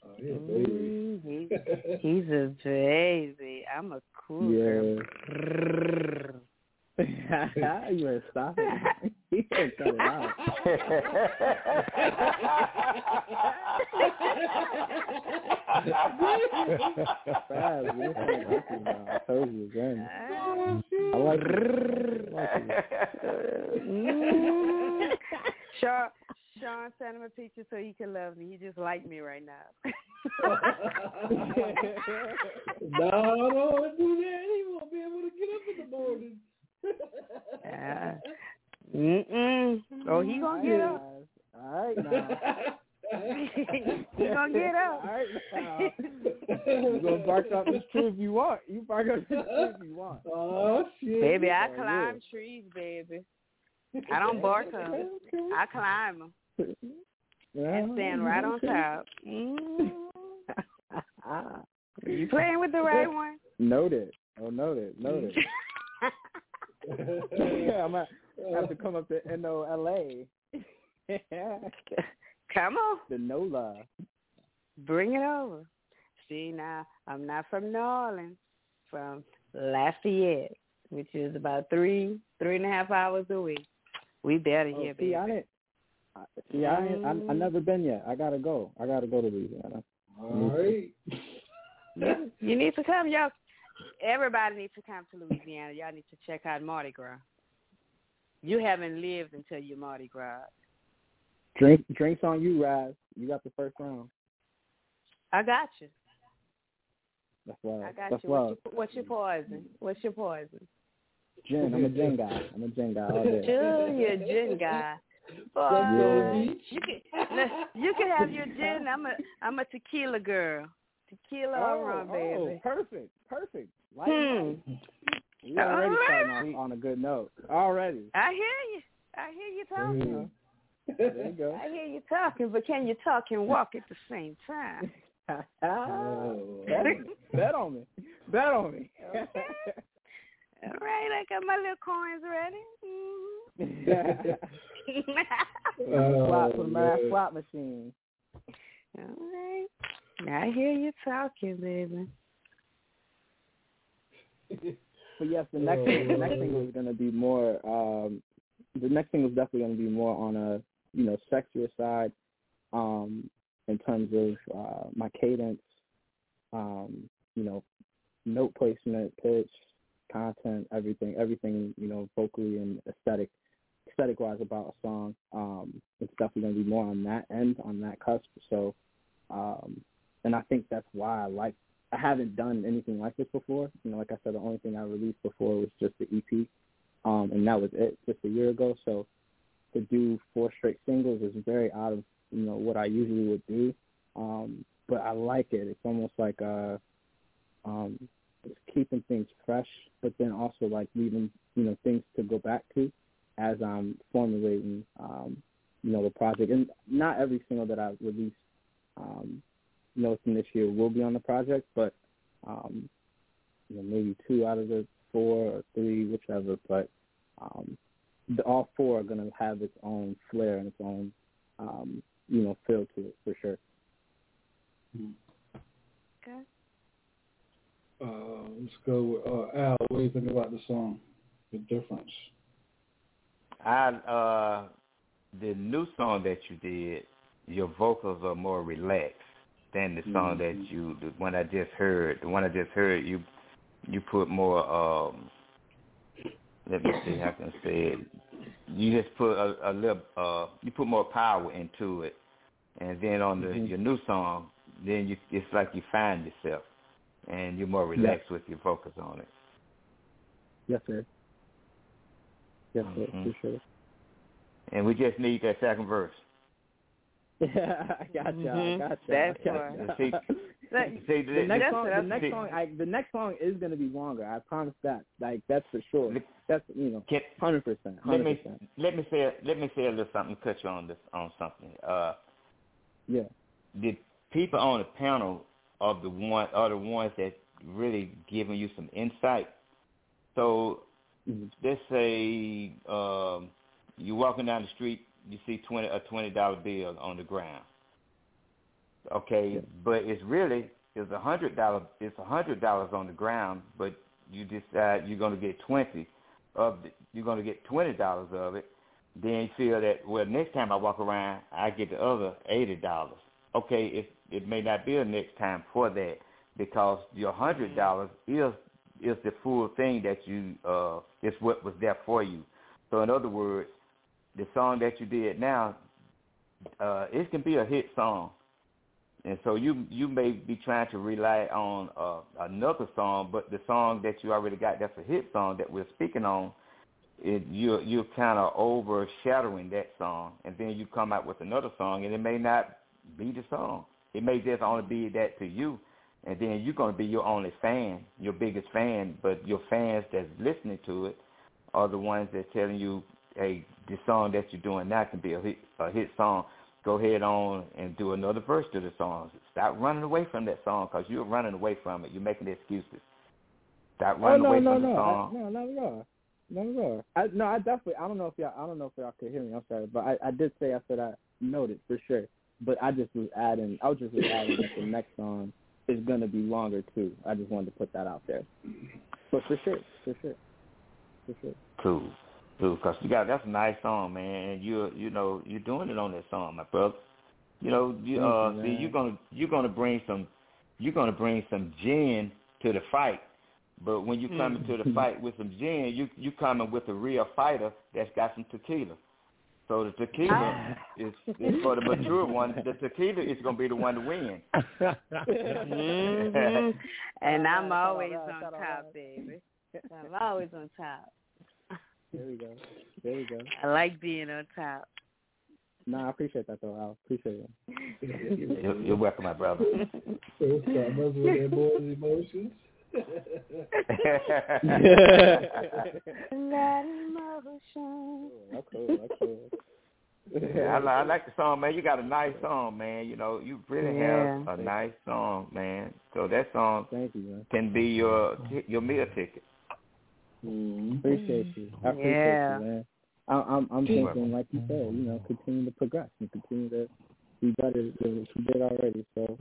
Oh, yeah, baby. Mm, he's, <laughs> he's a baby. I'm a cougar. Yeah. You better stop it. you better cut it out. Fab, you know what I'm. I told you again. I like it. I like it. Sean, Sean sent him a picture so he can love me. He just like me right now. <laughs> no, I don't want to do that. He won't be able to get up in the morning. Mm-mm. Oh, he gonna get up. All right now. he gonna get up. All right now. You gonna bark up this tree if you want. You bark up this tree if you want. Oh shit. Baby, I Oh, climb trees, baby. I don't bark up. I climb them and stand right on top. Mm. You playing with the right one? Noted. Oh, noted. Noted. <laughs> <laughs> yeah, I'm gonna have to come up to NOLA. <laughs> Come on, the NOLA. bring it over. See now, I'm not from New Orleans, from Lafayette, which is about three, three and a half hours away. We better Oh, here, see, baby. I didn't. I- See, I ain't, I I mm-hmm. never been yet. I gotta go. I gotta go to Louisiana. All right. You, you need to come, y'all. Everybody needs to come to Louisiana. Y'all need to check out Mardi Gras. You haven't lived until you Mardi Gras. Drink drinks on you, Raz. You got the first round. I got you. That's love. I got That's you. What's your, what's your poison? What's your poison? Gin. I'm a gin guy. I'm a gin guy all day. Sure, you're a gin guy. Yeah. you can you can have your gin. I'm a I'm a tequila girl. Tequila Oh, or rum, oh, baby. perfect, perfect. Like Hmm. Already starting right. off on a good note. Already. I hear you. I hear you talking. There you go. I hear you talking, but can you talk and walk at the same time? <laughs> bet, bet on me. Bet on me. Okay. All right, I got my little coins ready. <laughs> <laughs> Mhm. slot for my slot machine. All right. I hear you talking, baby. <laughs> But yes, the next thing, the next thing was going to be more. Um, the next thing was definitely going to be more on a you know sexier side, um, in terms of uh, my cadence, um, you know, note placement, pitch, content, everything, everything you know, vocally and aesthetic, aesthetic wise about a song. Um, it's definitely going to be more on that end, on that cusp. So, um, and I think that's why I like I haven't done anything like this before. You know, like I said, the only thing I released before was just the EP, um, and that was it, just a year ago. So to do four straight singles is very out of you know what I usually would do, um, but I like it. It's almost like uh, um, it's keeping things fresh, but then also like leaving you know things to go back to as I'm formulating um, you know the project. And not every single that I release um, you know, from this year will be on the project, but um, you know, maybe two out of the four or three, whichever. But um, the, all four are going to have its own flair and its own, um, you know, feel to it for sure. Okay. Uh, let's go with uh, Al. What do you think about the song? The difference. I uh the new song that you did, your vocals are more relaxed than the song that you the one I just heard. The one I just heard you you put more um let me see how can say it. You just put a, a little uh you put more power into it. And then on the your new song, then you it's like you find yourself and you're more relaxed with your vocals on it. Yes, sir. Yes, sir, Mhm. for sure. And we just need that second verse. Yeah, <laughs> I got you. Mhm. I got you. That's I got right. ya. See, see, the the- next song, the that's- next song, I, the next song is going to be longer. I promise that. Like that's for sure. That's you know, Can- hundred percent, let hundred me percent. let me say let me say a little something. Cut you on this on something. Uh, Yeah. the people on the panel are the one are the ones that really giving you some insight. So Mhm. let's say um, you're walking down the street, you see twenty a twenty dollar bill on the ground. Okay, but it's really it's a hundred dollar it's a hundred dollars on the ground, but you decide you're going to get twenty of the, you're going to get twenty dollars of it. Then you feel that well next time I walk around I get the other eighty dollars. Okay, it it may not be a next time for that because your hundred dollars is is the full thing that you uh is what was there for you. So in other words, the song that you did now, uh, it can be a hit song. And so you you may be trying to rely on uh, another song, but the song that you already got that's a hit song that we're speaking on, it you're you're kind of overshadowing that song, and then you come out with another song, and it may not be the song. It may just only be that to you, and then you're gonna be your only fan, your biggest fan. But your fans that's listening to it are the ones that telling you, hey, the song that you're doing now can be a hit, a hit song. Go ahead on and do another verse to the song. Stop running away from that song because you're running away from it. You're making excuses. Stop Oh running no away no from no the I, song. no not at all. Not at all. I, no, I definitely. I don't know if y'all. I don't know if y'all could hear me. I'm sorry, but I, I did say I said I noted for sure. But I just was adding. I was just was adding that the next song is gonna be longer too. I just wanted to put that out there. But for sure, for sure, for sure. Cool, cool. Cause you got that's a nice song, man. And you you know you're doing it on that song, my brother. You know you uh you, see, you're gonna you're gonna bring some you're gonna bring some gin to the fight. But when you come into the <laughs> fight with some gin, you you coming with a real fighter that's got some tequila. So the tequila is, is for the mature one. The tequila is gonna be the one to win. hmm <laughs> And I'm always on top, baby. I'm always on top. There we go. There we go. I like being on top. No, I appreciate that though. I appreciate it. You're, you're welcome, my brother. <laughs> So stop messing with that boy's emotions. That emotion. That's cool. That's <laughs> cool. Oh, yeah, I, li- I like the song, man. You got a nice song, man. You know, you really Yeah. have a nice song, man. So that song Thank you, man. can be your your meal ticket. Mm-hmm. Appreciate you. I appreciate Yeah. you, man. I, I'm I'm thinking, like you said, you know, continue to progress and continue to be better than what you did already. So,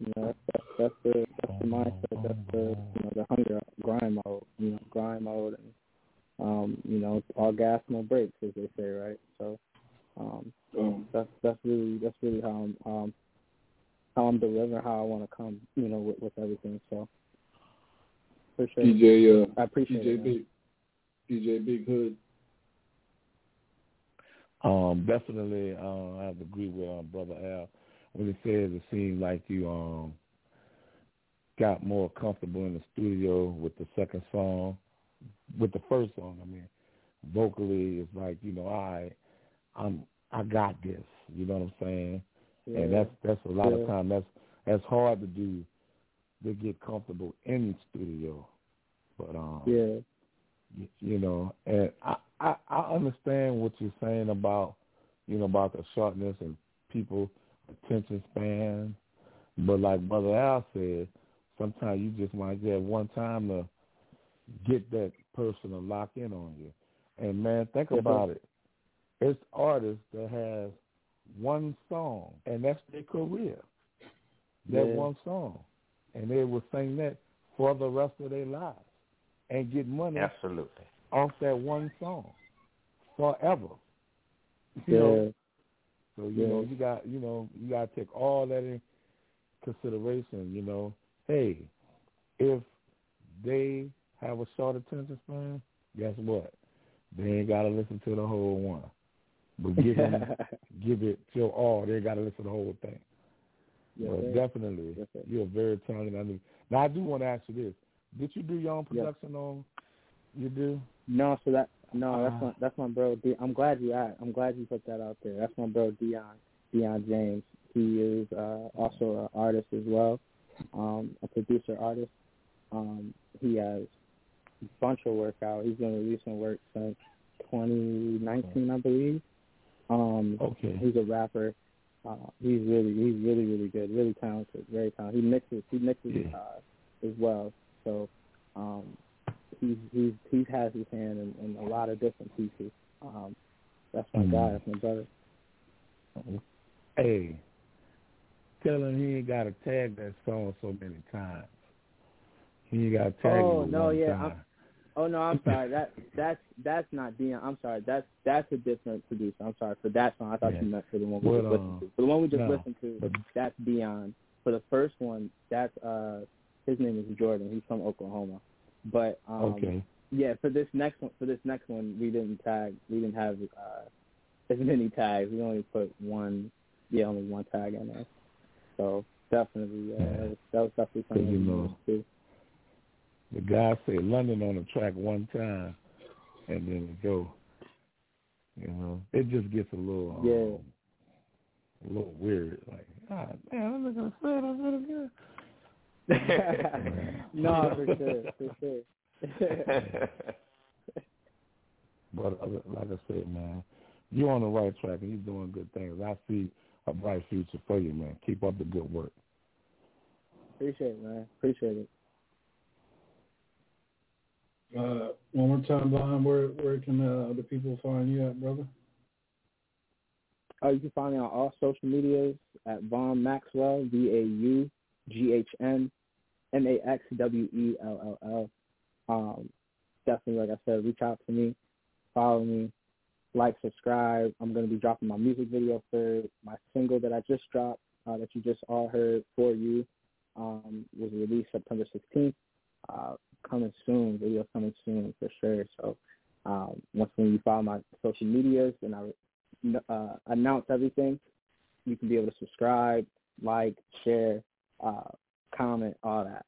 you know, that's that's, that's the that's the mindset, that's the you know the hunger, grind mode, you know, grind mode, and um, you know, all gas, no brakes, as they say, right? So, um, Um, that's that's really that's really how I'm um how I'm delivering how I want to come, you know, with, with everything. So, for sure, DJ, uh, I appreciate DJ it. man. Big, DJ Big Hood. Um, definitely, uh, I have agree with um, brother Al when he says it seems like you um got more comfortable in the studio with the second song, with the first song. I mean, vocally, it's like you know, I, I'm, I got this. You know what I'm saying? And that's that's a lot Yeah. of time. That's that's hard to do to get comfortable in the studio. But um, Yeah. you know, and I, I I understand what you're saying about you know about the shortness and people attention span, but like Brother Al said, sometimes you just might get one time to get that person to lock in on you. And man, think about it. It's artists that have one song and that's their career. That Yeah. one song. And they will sing that for the rest of their lives and get money Absolutely. off that one song forever. <laughs> You Yeah. know, so you Yeah. know you got you know you got to take all that in consideration. You know, hey, if they have a short attention span, guess what? They ain't got to listen to the whole one, but give them <laughs> give it your all. They got to listen to the whole thing. Yes, but sir. definitely, Yes, you're very talented. I mean, now I do want to ask you this: Did you do your own production on? You do? No, so that no, that's Uh, my that's my bro. D, I'm glad you asked. I'm glad you put that out there. That's my bro Dion Dion James. He is uh, also an artist as well, um, a producer artist. Um, he has a bunch of work out. He's been releasing work since 2019, I believe. Um, Okay. he's a rapper. Uh, he's really he's really really good, really talented, very talented. He mixes he mixes Yeah. uh, as well. So um, he's he's he has his hand in, in a lot of different pieces. Um, that's my Mhm. guy. That's my brother. Hey, tell him he ain't got to tag that song so many times. He ain't got to tag Oh, it no, one yeah, time. Oh no, I'm <laughs> sorry. That that's that's not Dion. I'm sorry. That's that's a different producer. I'm sorry for that song. I thought Yeah. you meant for the one we Well, just listened uh, to. For the one we just no, listened to, but- that's Dion. For the first one, that's uh his name is Jordan. He's from Oklahoma. But um okay. yeah, for this next one for this next one we didn't tag we didn't have uh <laughs> as many tags. We only put one yeah, only one tag in there. So definitely uh Yeah. that, was, definitely something you know- listened to. The guy said London on the track one time, and then go. You know, it just gets a little um, Yeah. a little weird. Like, ah, man, I'm gonna say it. I'm gonna <laughs> no, for sure, for sure. <laughs> But uh, like I said, man, you're on the right track and you're doing good things. I see a bright future for you, man. Keep up the good work. Appreciate it, man. Appreciate it. Uh, one more time, Vaughn, where where can uh, the people find you at, brother? Uh, you can find me on all social medias at Vaughn Maxwell, V A U G H N M A X W E L L L. Um, definitely, like I said, reach out to me, follow me, like, subscribe. I'm going to be dropping my music video for my single that I just dropped, uh, that you just all heard for you, um, was released September 16th. Uh, coming soon, video coming soon for sure. So um, once when you follow my social medias and I uh, announce everything, you can be able to subscribe, like, share, uh, comment, all that.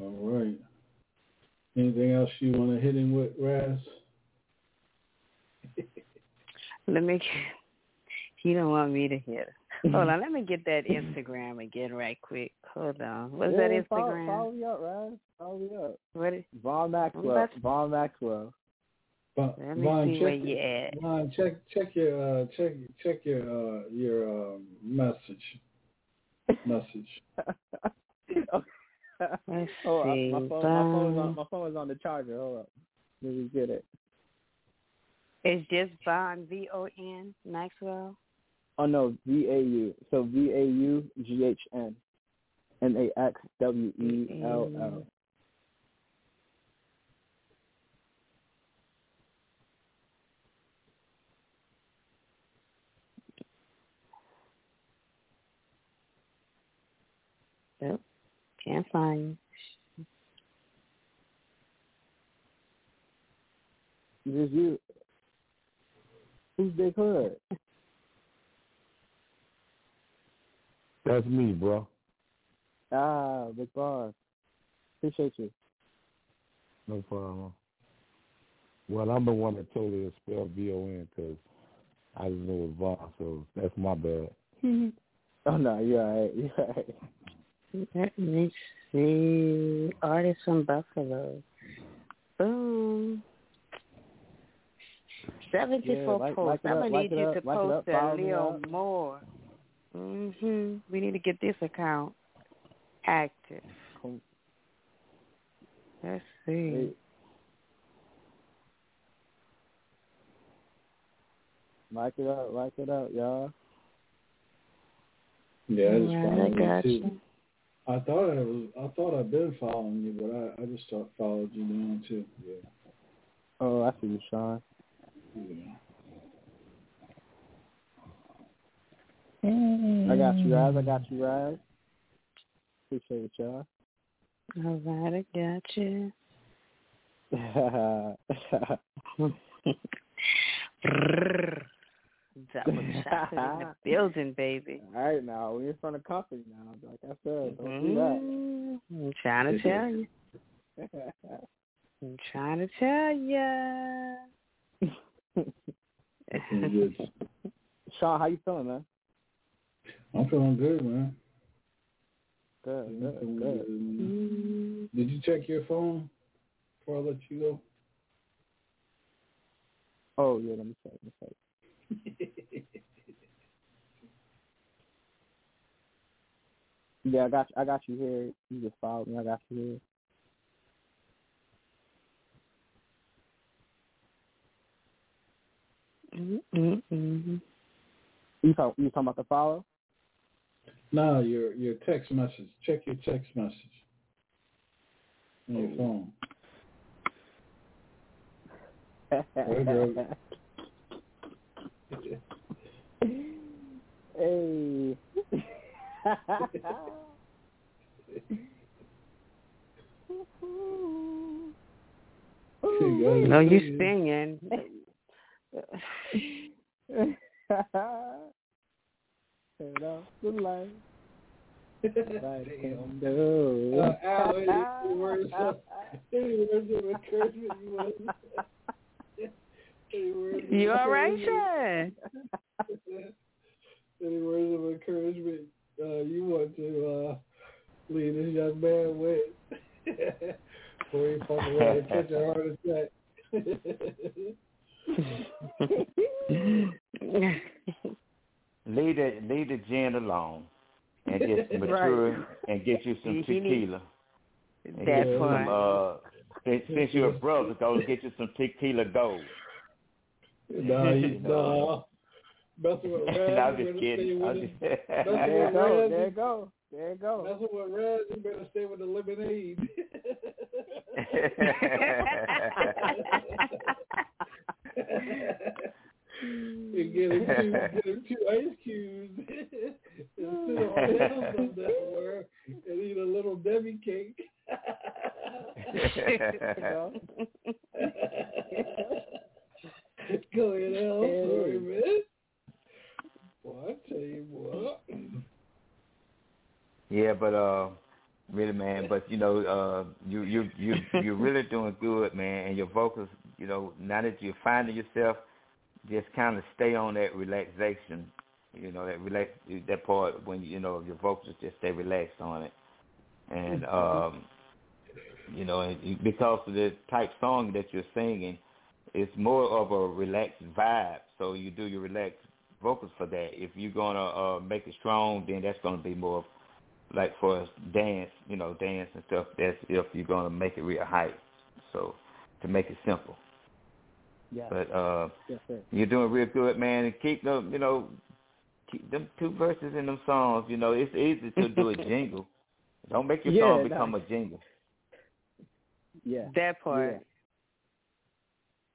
All right. Anything else you want to hit him with, Raz? <laughs> Let me. You don't want me to hit. <laughs> Hold on, let me get that Instagram again right quick. Hold on. What's yeah, that Instagram? Follow, me up, Raz. Follow me up. What is, Vaughn Maxwell. That's- Vaughn Maxwell. Vaughn, Let me Vaughn, see check, where you at. Vaughn, check check your uh, check check your uh, your um, message message. <laughs> Let's oh, Hold up, my phone, my phone is on my phone is on the charger. Hold up. Let me get it. It's just Vaughn V O N Maxwell. Oh no, V A U. So V A U G H N M A X W E L L. Nope. Can't find Just you. Who's Big Hood? That's me, bro. Ah, Big Boss. Appreciate you. No problem. Well, I'm the one that totally spelled V-O-N because I just know it's Vaughn, so that's my bad. <laughs> Oh no, you're alright. You're alright. Let me see. Artist from Buffalo. Boom. Seventy-four Yeah, like- posts. like I'm gonna need you up, to like post up, that follow me little up. more. Mhm. We need to get this account active. Cool. Let's see. Hey. Like it up, like it up, y'all. Yeah, I just Alright, followed I you too. You. I thought I was I thought I'd been following you, but I, I just start followed you now too. Yeah. Oh, I see you, Sean. Yeah. I got you, Raz. I got you, Raz. Appreciate it, y'all. All right, I got you. <laughs> Double chocolate <laughs> in the building, baby. All right, now we're in front of company now. Like I said, don't do that. Mhm. <laughs> I'm trying to tell you. I'm trying to tell you. Sean, how you feeling, man? I'm feeling good, man. Good, I'm good, good. good, man. Did you check your phone before I let you go? Oh yeah, let me check. Let me check. <laughs> Yeah, I got you, I got you here. You just followed me. I got you here. Mm-mm-mm. You talk, you talking about the follow? No, your your text message. Check your text message on your phone. <laughs> Hey, bro. Hey. <laughs> No, you singing. <laughs> Turn off the light. no. Uh, Al, any words of, any words of encouragement you want? <laughs> any words You all right, encouragement? Sean? Any words of encouragement uh, you want to uh, lead this young man with before he fuck around and catch a heart attack? <laughs> leave the leave the gin alone and just mature and get you some He- he tequila. And That get you part. some uh since, since you're a brother, go get you some tequila gold. Nah, <laughs> <laughs> <laughs> you, nah. Messing with Raz, no, I'm just kidding. I'm just... There you go. There you go. There you go. Messing with Raz, you better stay with the lemonade. and get him two, get him two ice cubes and sit on him somewhere and eat a little Debbie cake. Go ahead, Al. Sorry, man. Boy, I tell you what. Yeah, but uh, really, man. But you know, uh, you you you you're <laughs> really doing good, man. And your vocals, you know, now that you're finding yourself, just kind of stay on that relaxation. You know, that relax that part when you know your vocals just stay relaxed on it, and um, you know, and because of the type song that you're singing, it's more of a relaxed vibe. So you do your relaxed vocals for that. If you're gonna uh, make it strong, then that's gonna be more like for us dance, you know, dance and stuff. That's if you're gonna make it real hype. So to make it simple. Yeah. But uh, Yes, sir. you're doing real good, man. And keep them, you know, keep them two verses in them songs. You know, it's easy to do a <laughs> jingle. Don't make your Yeah, song no. become a jingle. Yeah. That part.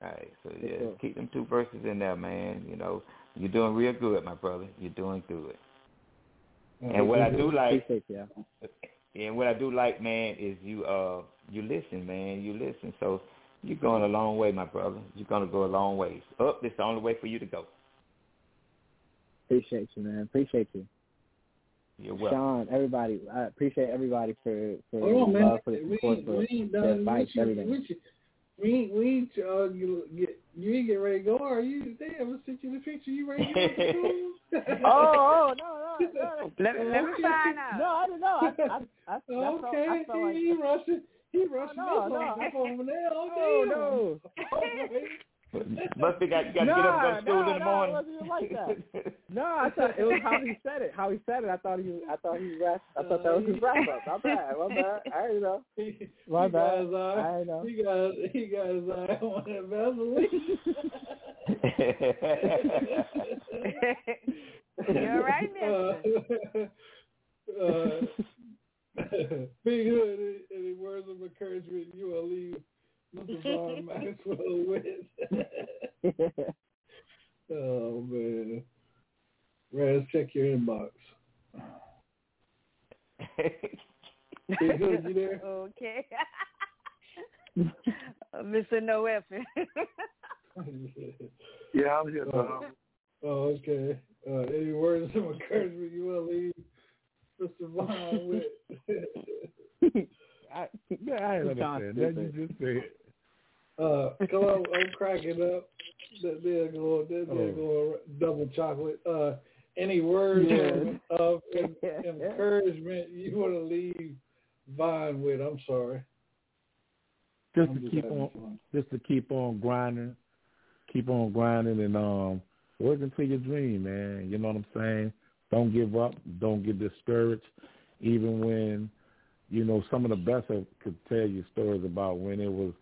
Yeah. All right, so Yes, yeah, sir. keep them two verses in there, man. You know, you're doing real good, my brother. You're doing good. And what I do like, Appreciate you. and what I do like, man, is you uh you listen, man. You listen. So you're going a long way, my brother. You're gonna go a long ways. Up, it's the only way for you to go. Appreciate you, man. Appreciate you. You're welcome. Sean, everybody, I appreciate everybody for for Hold on, the man. for the We support, ain't, for we ain't the advice, with you, everything. With you. We ain't, we ain't, uh, get, get, you ain't get ready to go, are you? They ever sent you the picture? You ready to go <laughs> oh, oh, no, no, no. Let, <laughs> let me find out. No, I don't know. I, I, I, I felt, okay, I felt like, he, he rushing, he rushing no, this no. up over there. <laughs> oh, Okay, no. Must be got you got to get up and go to school no, in the no, morning. it wasn't even like that. <laughs> No, I thought it was how he said it. How he said it. I thought he, I thought he rap. I thought that was his wrap up. My bad. My bad. I didn't know. <laughs> My he bad. got his eye, I know. He got, he got his eye on that Vaseline. You're right, mister. <laughs> Uh, uh, Big Hood, any, any words of encouragement you will leave Mr. Vaughn Maxwell with? oh, man. Raz, check your inbox. Big Hood, you there? Okay. <laughs> Mr. No Effing. <laughs> Yeah, I'm here. Oh, oh, okay. Uh, any words of encouragement you will leave Mr. Vaughn with? <laughs> I, I understand that. You just said. Uh, come on, I'm cracking up. That they're going, that they're Oh. going double chocolate. Uh, any words Yeah. of, <laughs> of encouragement you want to leave Vaughn with? I'm sorry. Just I'm to just keep on, fun. just to keep on grinding, keep on grinding, and um, working for your dream, man. You know what I'm saying? Don't give up. Don't get discouraged, even when, you know, some of the best I could tell you stories about when it was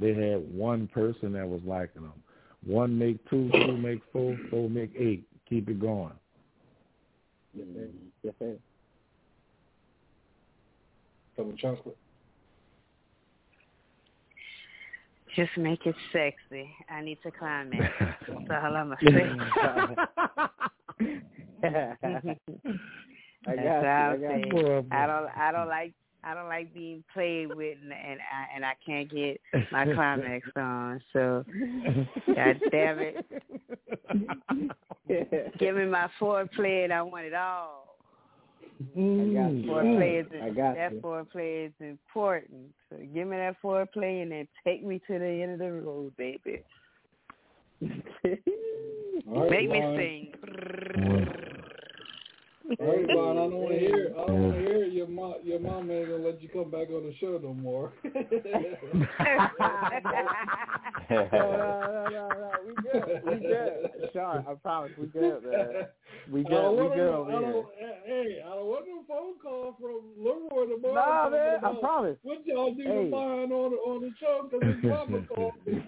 they had one person that was liking them. One make two, two make four, four make eight. Keep it going. Yes, sir. Yes, sir. Double chocolate. Just make it sexy. I need to climax. <laughs> That's all I'm gonna say. <laughs> I That's got you. I got you. I don't. I don't like. I don't like being played with, and and I, and I can't get my <laughs> climax on. So, <laughs> God damn it, give me my foreplay, and I want it all. you. Mm. Foreplay is mm. I got that you. foreplay is important. So give me that foreplay and then take me to the end of the road, baby. Right, Make me sing. All right, Vaughn, I don't want to hear. I don't want to hear your mom. Your mom ain't gonna let you come back on the show no more. no, no, no, no, we good. We good. Sean, I promise, we good, man. We good. We good over I here. hey, I don't want no phone call from Leroy tomorrow. Nah, man, I promise. What y'all do Hey. to mine on on the show because his mama called me.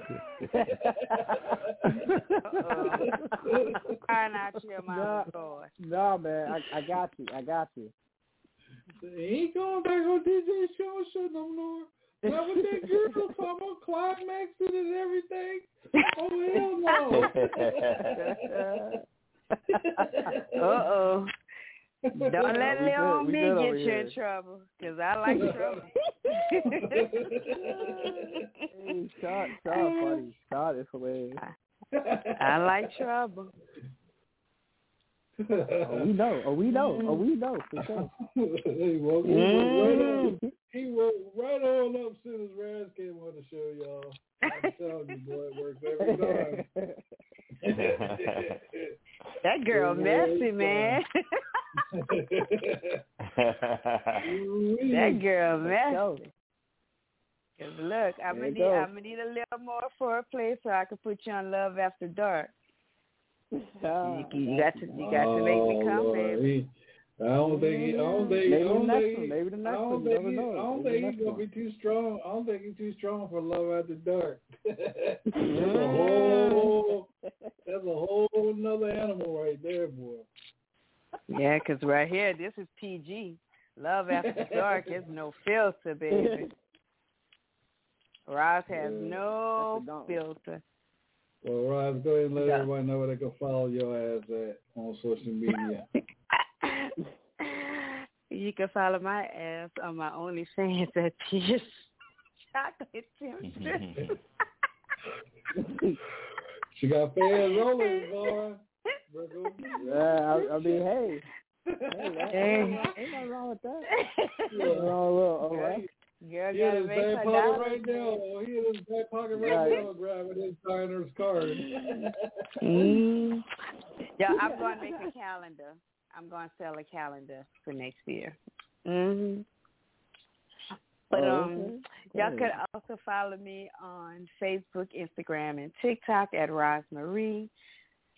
Crying out your Nah, mama's nah, man, I, I got you. I got you. He ain't going back on DJ show show no more. Not with that girl <laughs> talking about climaxing and everything. Oh hell no. <laughs> Uh oh. Don't let We little good- me get you here. in trouble, 'cause I like trouble. Hey, Sean, Sean, <laughs> funny. Sean is hilarious. I like trouble. Oh, we know. Oh, we know. Oh, we know for sure. <laughs> he woke, he woke right on. Mm. He woke right on up as soon as Raz came on the show, y'all. I'm telling you, boy, it works every time. <laughs> That girl messy, man. <laughs> that girl messy. Cause look, I'm There gonna need go. I'm gonna need a little more foreplay so I can put you on Love After Dark. You, you got to you got to make me come, Oh, baby. Lord, I don't think he, I don't think, Maybe I don't next think, one. Maybe the I don't one. You think, he, know. I don't Maybe think he's gonna one. be too strong. I don't think he's too strong for Love After Dark. <laughs> that's a <laughs> whole, that's a whole another animal right there, boy. Yeah, because right here, this is PG. Love After Dark is no filter, baby. <laughs> Ross has no That's a dump. filter. Well, Roz, go ahead and let Yeah. everybody know where they can follow your ass at on social media. <laughs> you can follow my ass on my OnlyFans at Pierce Chocolate Temptress. <laughs> <laughs> she got fans rolling, boy. Yeah, I, I mean, hey. Hey, that, Hey. ain't, ain't nothing wrong with that. Ain't nothing wrong with oh, Girl, right. Girl He in his back pocket dollars. right now. He in his back pocket right Right. now grabbing his signer's card. Mm. Yeah, I'm <laughs> going to make a calendar. I'm going to sell a calendar for next year. hmm But Oh, um, okay. y'all Cool. could also follow me on Facebook, Instagram, and TikTok at Rosemarie.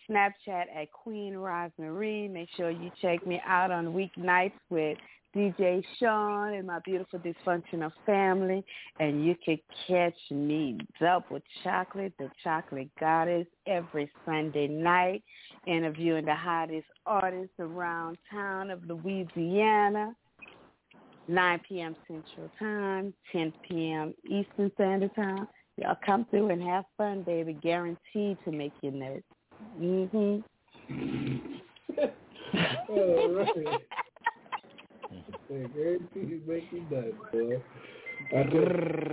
Snapchat at Queen Rosemarie. Make sure you check me out on weeknights with DJ Sean and my beautiful dysfunctional family. And you can catch me double chocolate, the chocolate goddess, every Sunday night, interviewing the hottest artists around town of Louisiana. 9 p.m. Central Time, 10 p.m. Eastern Standard Time. Y'all come through and have fun, baby. Guaranteed to make you nuts. Mm-hmm. <laughs> All right. Hey, guarantee make you nuts, boy.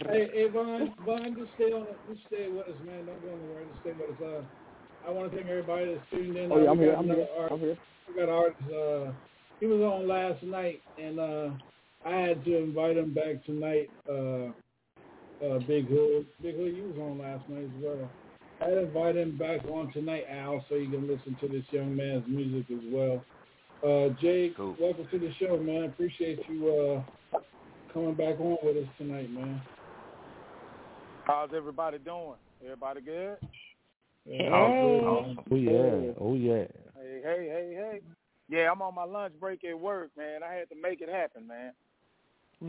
Hey, hey, Vaughn, Vaughn, just stay on, it. just stay with us, man. Don't go anywhere. Just stay with us. Uh, I want to thank everybody that's tuned in. Oh, yeah, I'm here. I'm here. art- I'm here. We got artists. Uh, he was on last night, and uh, I had to invite him back tonight. Uh, uh, Big Hood, Big Hood, you was on last night as well. I had to invite him back on tonight, Al, so you can listen to this young man's music as well. Uh, Jake, Cool. welcome to the show, man. Appreciate you uh, coming back on with us tonight, man. How's everybody doing? Everybody good? Hey. Awesome. Oh yeah, oh yeah. Hey, hey, hey, hey. Yeah, I'm on my lunch break at work, man. I had to make it happen, man.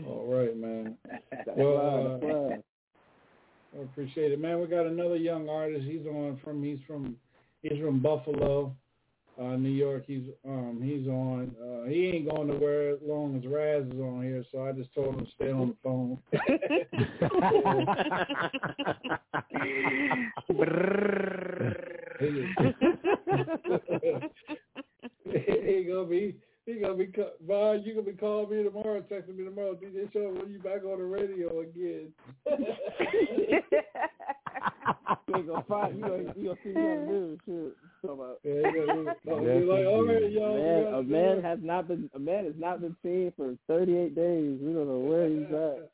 All right, man. <laughs> Well, uh. I appreciate it, man. We got another young artist. He's on from he's from he's from Buffalo, uh, New York. He's um he's on. Uh, he ain't going nowhere as long as Raz is on here, so I just told him to stay on the phone. <laughs> <laughs> <laughs> he gonna be he gonna be ca- Vaughn, you gonna be calling me tomorrow, texting me tomorrow. DJ Show, when you back on the radio again? <laughs> Look, ain't gonna find you. Gonna, you gonna see me on the news. Shit. So about. Yeah, yeah, <laughs> yeah. Like, all right, y'all. Man, a man has not been a man has not been seen for 38 days. We don't know where he's at.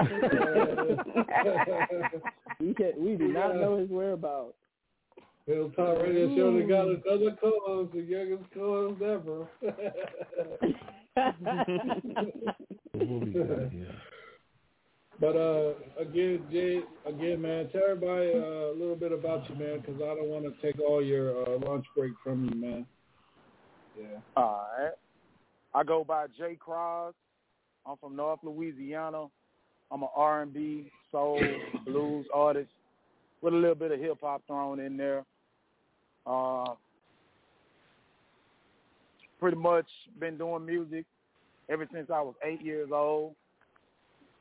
<laughs> we can we do not know his whereabouts. Hilltop Radio Show that got another co-host, the youngest co-host ever. but uh, again, Jay, again, man, tell everybody uh, a little bit about you, man, because I don't want to take all your uh, lunch break from you, man. Yeah. All right. I go by Jay Cross. I'm from North Louisiana. I'm an R&B, soul, blues artist with a little bit of hip hop thrown in there. Uh, pretty much been doing music ever since I was eight years old.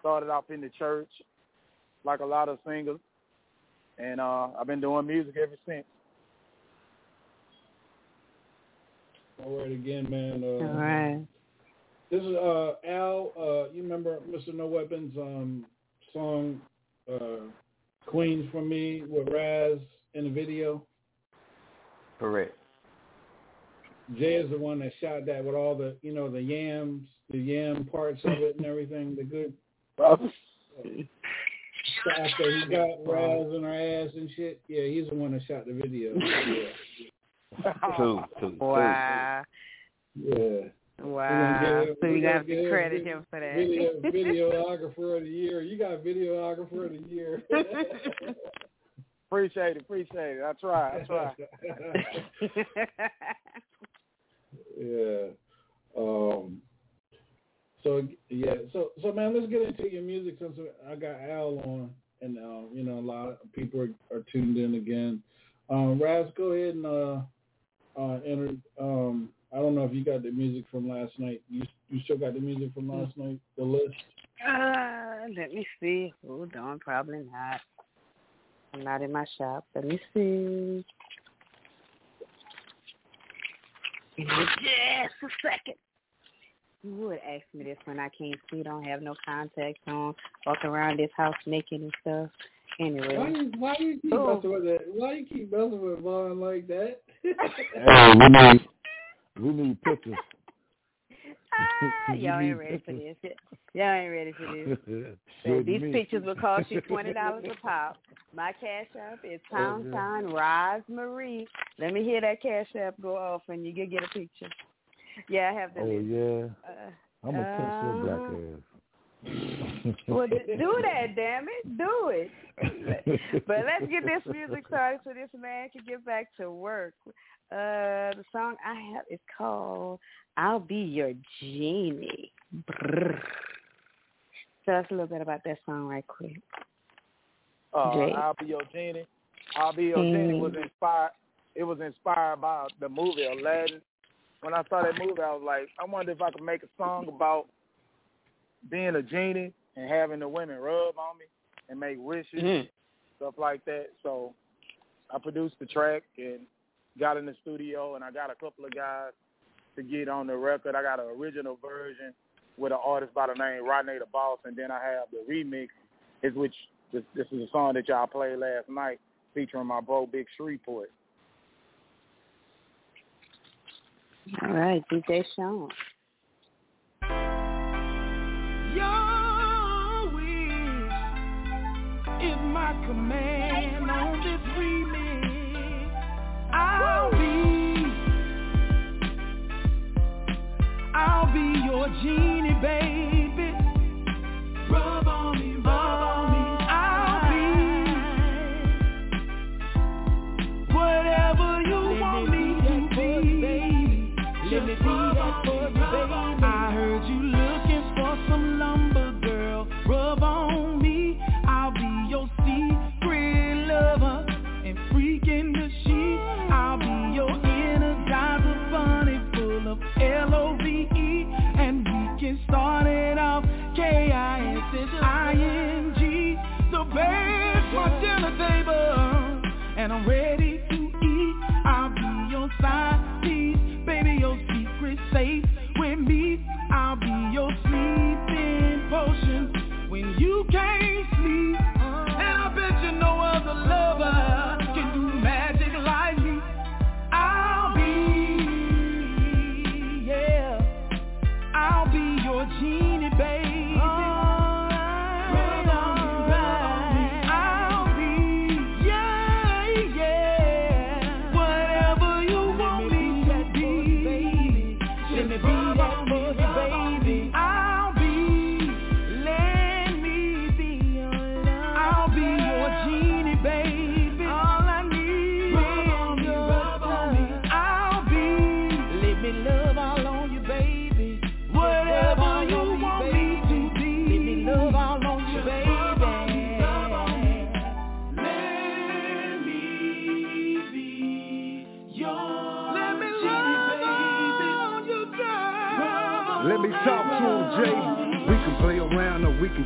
Started off in the church, like a lot of singers, and uh, I've been doing music ever since. All right, again, man. Uh, All right. This is uh, Al. Uh, you remember Mr. No Weapons um, song uh, "Queens for Me" with Raz in the video? Correct. Jay is the one that shot that with all the, you know, the yams, the yam parts of it and everything. The good. After he got Raz in her ass and shit, yeah, he's the one that shot the video. Yeah. Cool, cool, Wow. Yeah. Wow. So gonna got to credit him for that. Video, videographer of the year. You got videographer of the year. <laughs> Appreciate it, appreciate it. I try, I try. <laughs> yeah. Um. So yeah. So so man, let's get into your music since I got Al on, and um, you know a lot of people are, are tuned in again. Um, Raz, go ahead and uh, uh, enter. Um, I don't know if you got the music from last night. You you still got the music from last night? The list. Uh, let me see. Hold on, probably not. I'm not in my shop. Let me see. Just a second. You would ask me this when I can't see, don't have no contacts on, walk around this house naked and stuff. Anyway. Why you why you keep Oh. messing with that? Why you keep messing with Vaughn like that? Hey, we need we need pictures. <laughs> Ah, <laughs> y'all ain't ready for this. Y'all ain't ready for this. <laughs> So these me. pictures will cost you twenty dollars a pop. My cash app is pound sign Roz Marie. Let me hear that cash app go off and you can get a picture. Yeah, I have the Oh list. yeah, Uh, I'm gonna touch your black uh, ass. well, do that, damn it, do it. but let's get this music started so this man can get back to work. Uh, the song I have is called "I'll Be Your Genie." Brrr. Tell us a little bit about that song, right quick. Uh, Jay. I'll be your genie. I'll be your genie was inspired. It was inspired by the movie Aladdin. When I saw that movie, I was like, I wonder if I could make a song about being a genie and having the women rub on me and make wishes, stuff like that. So I produced the track and got in the studio, and I got a couple of guys to get on the record. I got an original version with an artist by the name Rodney the Boss, and then I have the remix, is which this, this is a song that y'all played last night featuring my bro Big Shreveport. All right, DJ Sean. Your wish is my command be I'm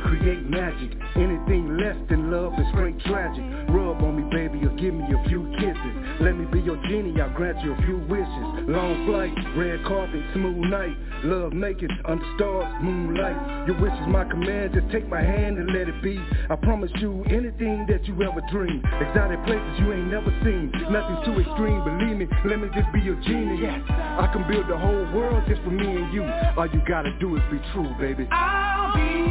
create magic. Anything less than love is straight tragic. Rub on me, baby, or give me a few kisses. Let me be your genie, I'll grant you a few wishes. Long flight, red carpet, smooth night. Love naked, under stars, moonlight. Your wish is my command, just take my hand and let it be. I promise you anything that you ever dreamed. Exotic places you ain't never seen. Nothing too extreme, believe me, let me just be your genie. Yes, I can build the whole world just for me and you. All you gotta do is be true, baby. I'll be,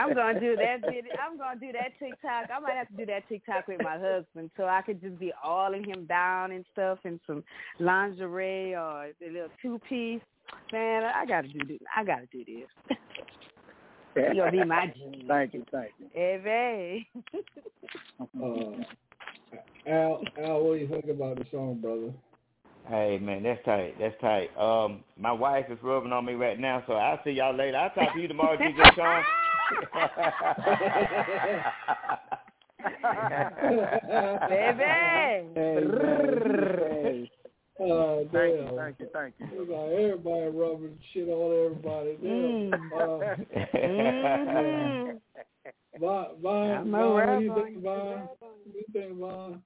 I'm gonna do that video. I'm gonna do that TikTok. I might have to do that TikTok with my husband, so I could just be all alling him down and stuff, in some lingerie or a little two piece. Man, I gotta do this. I gotta do this. <laughs> you gonna be my genie. Thank you, thank you. Hey, Uh, Al, Al, what do you think about the song, brother? Hey man, that's tight. That's tight. Um, my wife is rubbing on me right now, so I'll see y'all later. I'll talk to you tomorrow, DJ Sean. <laughs> baby. Oh, Thank damn. you, thank you, thank you. Look like everybody rubbing shit on everybody. Damn. Mm. Uh, Vaughn, Vaughn, Vaughn, what do you think, Vaughn? What do you think, Vaughn?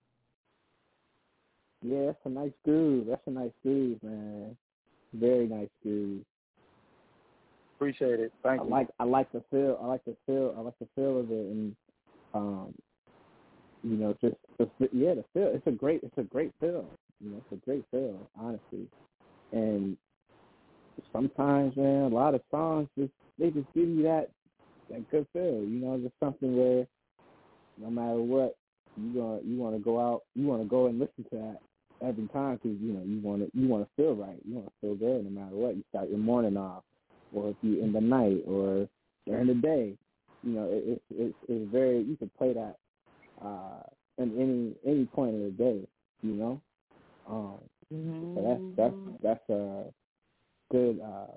Yeah, that's a nice groove. That's a nice groove, man. Very nice groove. Appreciate it. Thank you. I you. like I like the feel I like the feel I like the feel of it and um you know just the yeah the feel it's a great it's a great feel you know it's a great feel honestly and sometimes man a lot of songs just they just give you that that good feel you know just something where no matter what you gonna you want to go out you want to go and listen to that every time because you know you want to you want to feel right you want to feel good no matter what you start your morning off or if you in the night or during the day. You know, it, it's it's it's very you can play that uh in any any point of the day, you know. Um so that's that's that's a good uh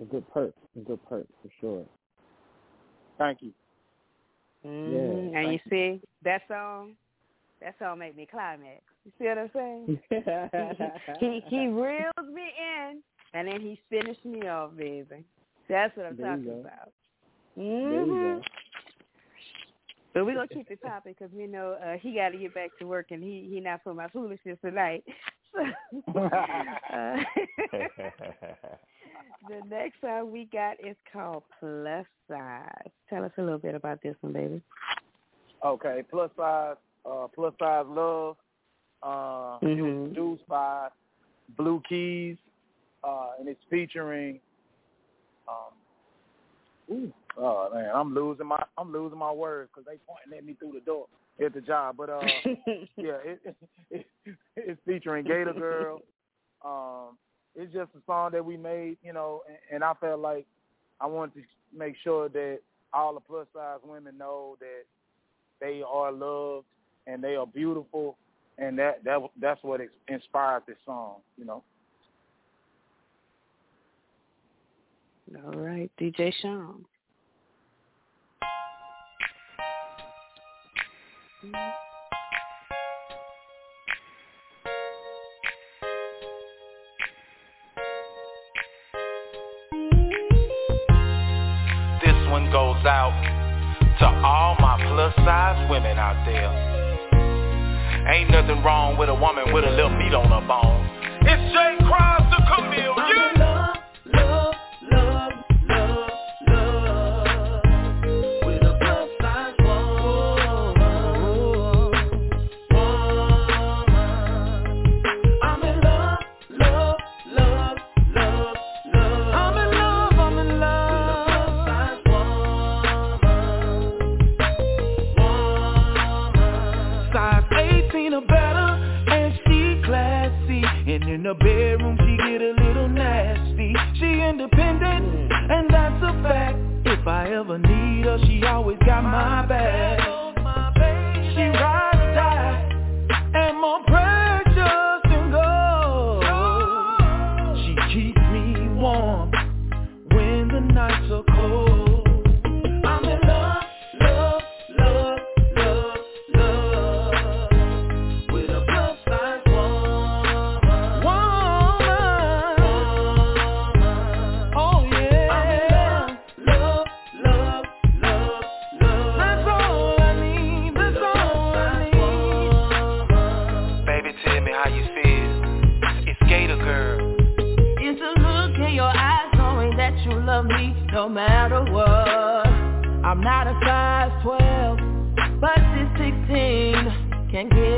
a good perk, a good perk for sure. Thank you. Mhm. And you see that song, that song make me climax. You see what I'm saying? <laughs> he he reels me in, and then he finished me off, baby. That's what I'm There you talking go. about. There you hmm go. But we're gonna keep it popping because we know uh, he got to get back to work, and he he not for my foolishness tonight. So, <laughs> uh, <laughs> the next song we got is called Plus Size. Tell us a little bit about this one, baby. Okay, plus size, uh, plus size love. Uh, It was produced by Blue Keys, uh, and it's featuring. Um, ooh, oh man, I'm losing my I'm losing my words because they pointing at me through the door at the job. But uh, <laughs> yeah, it, it, it's featuring Gator Girl. Um, it's just a song that we made, you know, and, and I felt like I wanted to make sure that all the plus size women know that they are loved and they are beautiful, and that that that's what inspired this song, you know. All right, DJ Sean. This one goes out to all my plus size women out there. Ain't nothing wrong with a woman with a little meat on her bones. In the bedroom, she get a little nasty. She independent, mm. and that's a fact. If I ever need her, she always got my back. Not a size 12, but this 16 can get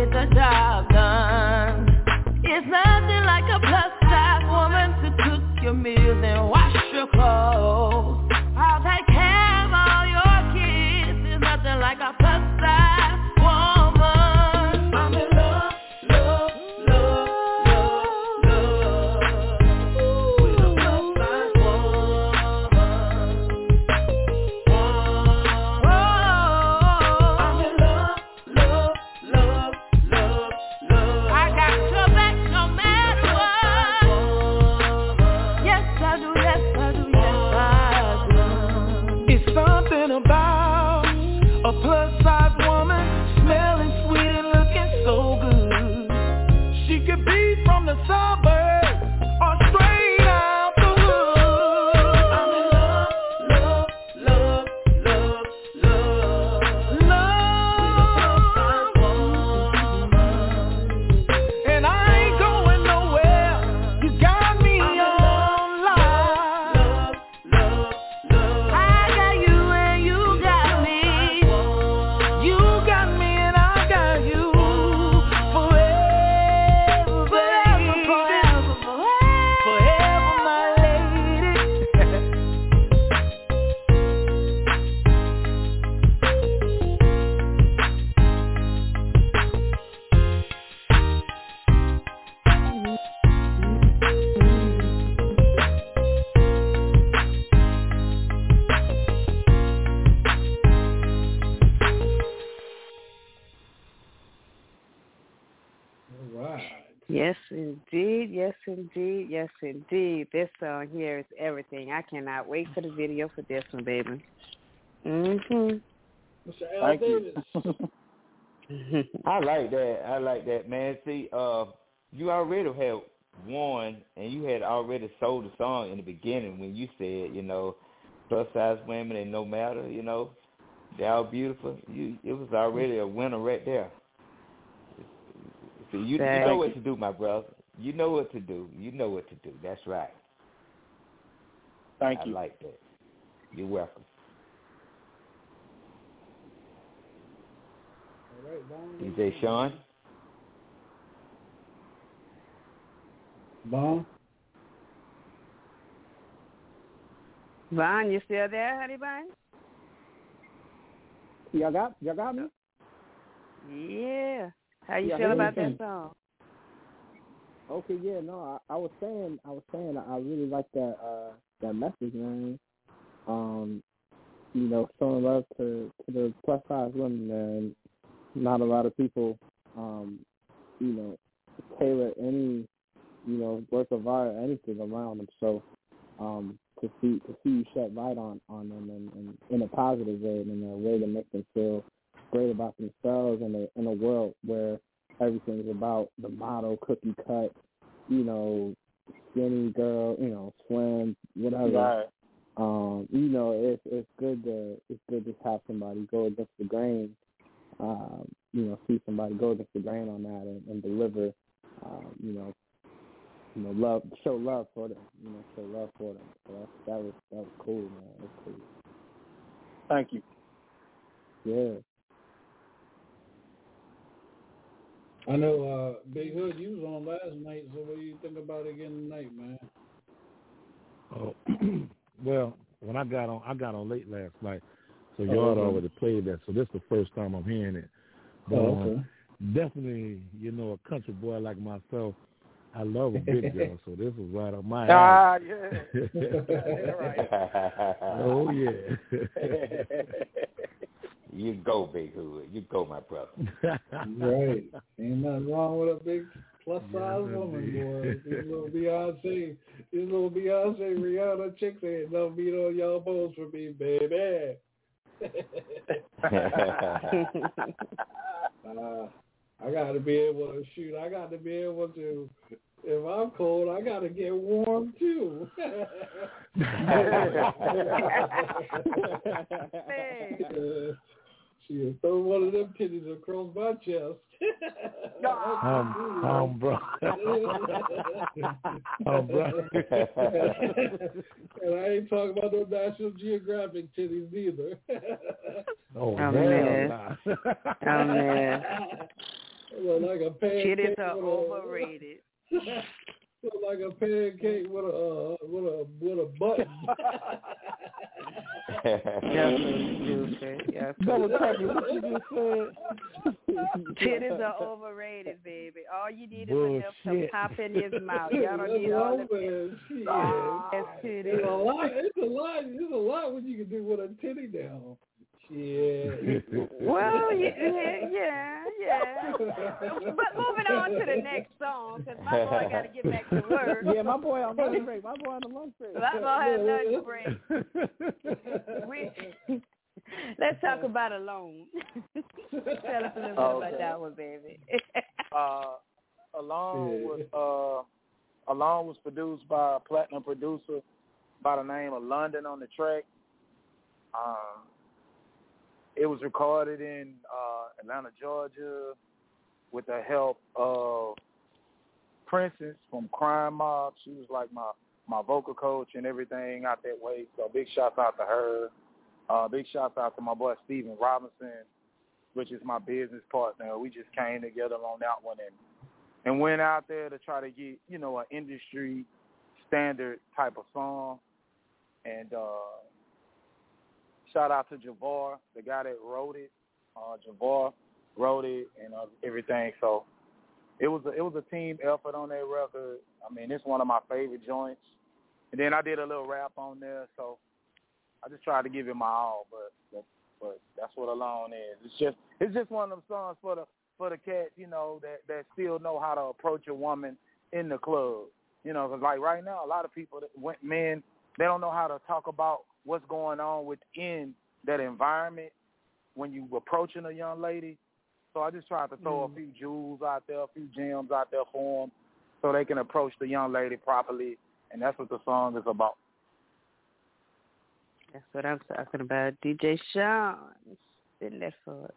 indeed. This song here is everything. I cannot wait for the video for this one, baby. Mhm. Mr. Al Thank you. Mhm. <laughs> I like that. I like that, man. See, uh, you already had won, and you had already sold the song in the beginning when you said, you know, plus size women and no matter, you know, they're all beautiful. You, it was already a winner right there. See, you, you know what to do, my brother. You know what to do. You know what to do. That's right. Thank you. I you. like that. You're welcome. All right, Vaughn. DJ Sean. Vaughn. Vaughn, you still there, honey bun? Y'all got y'all got me? Yeah. How you Yeah, feel about listen. that song? Okay, yeah, no, I, I was saying, I was saying, I really like that uh that message, man. Um, you know, showing love to to the plus size women, and not a lot of people, um, you know, tailor any, you know, work of art or anything around them. So, um, to see to see you shed light on on them and, and in a positive way, and in a way that make them feel great about themselves in a in a world where everything is about the model cookie cut, you know, skinny girl, you know, slim, whatever. Right. Um, you know, it's it's good to it's good to have somebody go against the grain um, you know, see somebody go against the grain on that and, and deliver, um, you know, you know, love, show love for them, you know, show love for them. So that, that was that was cool, man. That was cool. Thank you. Yeah. I know uh Big Hood, you was on last night, so what do you think about it again tonight, man? Oh, <clears throat> well, when I got on, I got on late last night, so Oh, y'all had okay. already played that. So this is the first time I'm hearing it. But Oh, um, okay. definitely, you know, a country boy like myself, I love a big <laughs> girl, so this was right up my Ah, alley. yeah. <laughs> <laughs> oh yeah. You go, Big Hood. You go, my brother. <laughs> right. Ain't nothing wrong with a big plus size Yes, woman, indeed. boy. These <laughs> little Beyonce, these little Beyonce, Rihanna chicks ain't no meat on y'all bones for me, baby. <laughs> uh, I got to be able to shoot. I got to be able to. If I'm cold, I got to get warm too. Uh, She'll throw one of them titties across my chest. <laughs> Um, um, bro. <laughs> um, bro. and I ain't talking about no National Geographic titties neither. <laughs> Oh, Oh, hell man. nah. Oh, man. Look like a pancake. Titties are overrated. Look like a pancake with a uh, with a with a button. <laughs> Y'all so. Y'all so Double tap stupid. What you just said? <laughs> Titties are overrated, baby. All you need is enough to Bullshit. pop in his mouth. <laughs> Y'all don't need all I'm the saying. Shit. Yes, It's a lot. It's a lot. It's a lot what you can do with a titty now. Shit. Well, yeah, yeah, yeah. But moving on to the next song, because my boy got to get back to work. Yeah, my boy on lunch break. My boy on the lunch break. My boy had lunch break. We, let's talk about Alone. <laughs> Tell us a little bit Okay. about that one, baby. uh, Alone was uh, Alone was produced by a platinum producer by the name of London on the track. Um, it was recorded in uh, Atlanta, Georgia, with the help of Princess from Crime Mob. She was like my my vocal coach and everything out that way. So big shouts out to her. Uh, big shouts out to my boy Steven Robinson, which is my business partner. We just came together on that one and and went out there to try to get you know an industry standard type of song. And uh, shout out to Javar, the guy that wrote it. Uh, Javar wrote it and uh, everything. So it was a, it was a team effort on that record. I mean, it's one of my favorite joints. And then I did a little rap on there, so I just tried to give it my all. But but, but that's what Alone is. It's just it's just one of them songs for the for the cats, you know, that that still know how to approach a woman in the club. You know, 'cause like right now, a lot of people, that went men, they don't know how to talk about what's going on within that environment when you approaching a young lady. So I just tried to throw a mm. few jewels out there, a few gems out there for them, so they can approach the young lady properly, and that's what the song is about. That's what I'm talking about. DJ Sean. Spin that for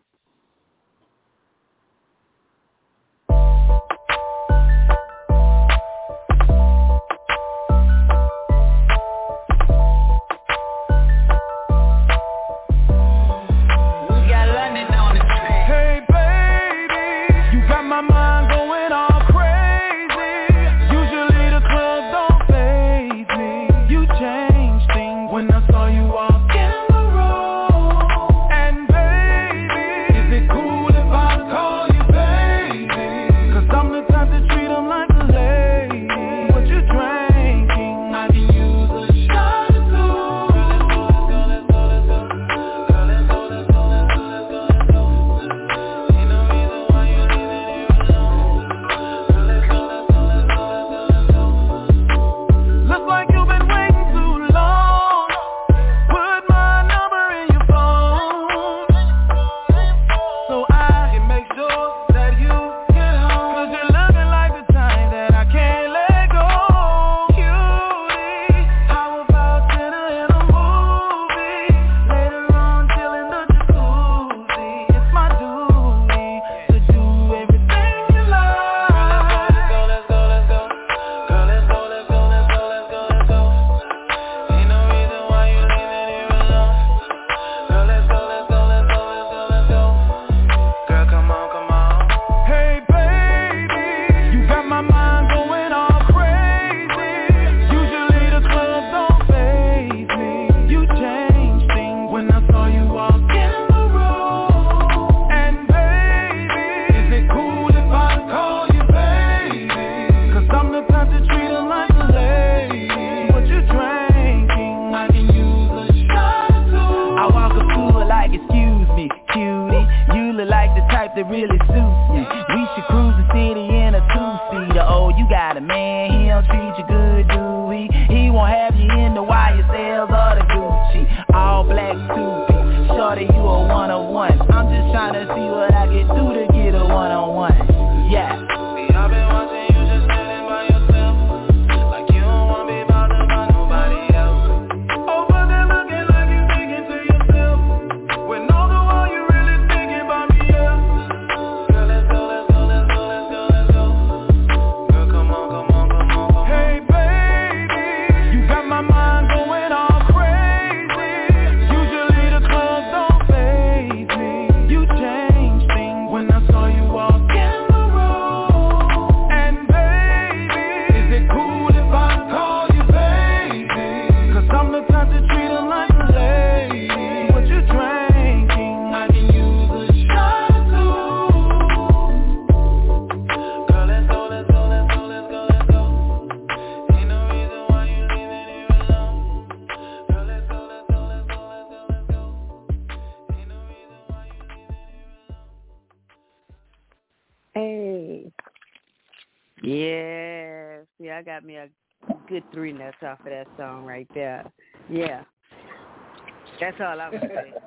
That's all I'm saying. <laughs>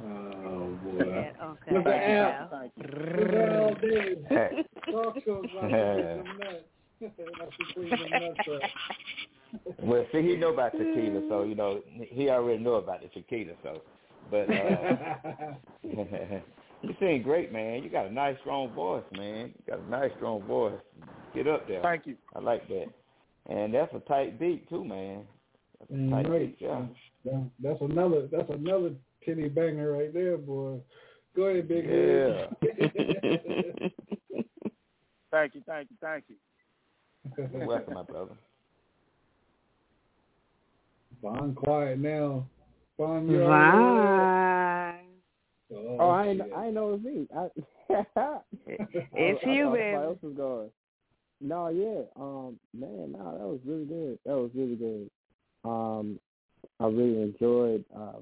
Oh boy. Yeah, okay. Look at Al. Thank Look at Al Davis. Talk shows about to some. About to clean some nuts. Well, see, he know about tequila, so you know he already know about the tequila. So, but uh, <laughs> you sing great, man. You got a nice, strong voice, man. You got a nice, strong voice. Get up there. Thank you. I like that, and that's a tight beat too, man. That's a tight right. beat, yeah. That- That's another. That's another titty banger right there, boy. Go ahead, big head. <laughs> Thank you, thank you, thank you. You're welcome, my brother. Vaughn quiet now. Vaughn, you Vaughn. Oh, Oh, I ain't. I ain't know it was me. I, <laughs> It's I, you, I baby. else was going. No, yeah, um, man, no, that was really good. That was really good. Um, I really enjoyed uh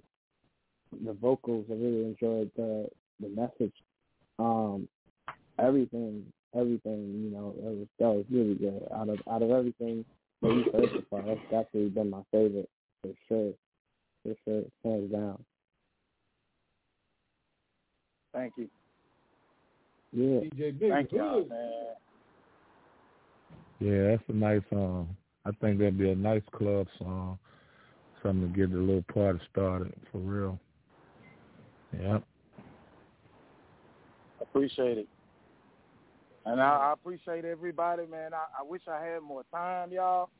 the vocals. I really enjoyed the the message. Um, everything, everything. You know, it was that was really good. Out of out of everything that you heard so far, that's definitely been my favorite for sure. For sure, hands down. Thank you. Yeah. DJ Big Thank you, man. Yeah, that's a nice song. I think that'd be a nice club song. Something to get the little party started for real. Yep. Appreciate it. And I, I appreciate everybody, man. I, I wish I had more time, y'all.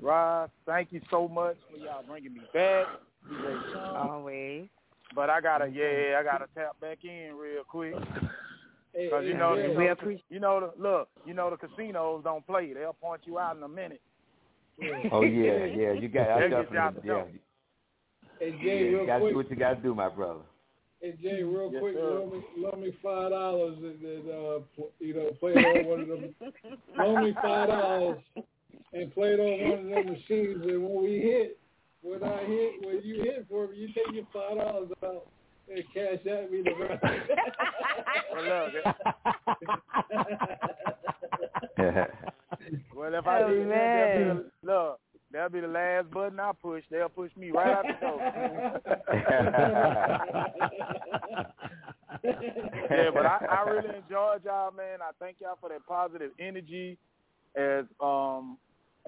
Roz, thank you so much for y'all bringing me back. DJ Sean. Always. But I gotta, yeah, I gotta tap back in real quick. Cause you know, yeah. you We know, appreciate- you know the look, you know the casinos don't play. They'll point you out in a minute. Oh <laughs> yeah, yeah. You got. I That you definitely. Yeah. door. Hey yeah. Jay, You real got to do quick. what you got to do, my brother. And Jay, real Yes, quick, sir. loan me, loan me five dollars and, and uh, pl- you know, play it on one of them. loan me five dollars and play it on one of them machines. And when we hit, when I hit, when you hit for me, you take your five dollars out and cash out me the rest. Well, look, well, if I Oh, do that, that'll be look, that'll be the last button I push. They'll push me right out the door. <laughs> yeah, but I, I really enjoyed y'all, man. I thank y'all for that positive energy, as um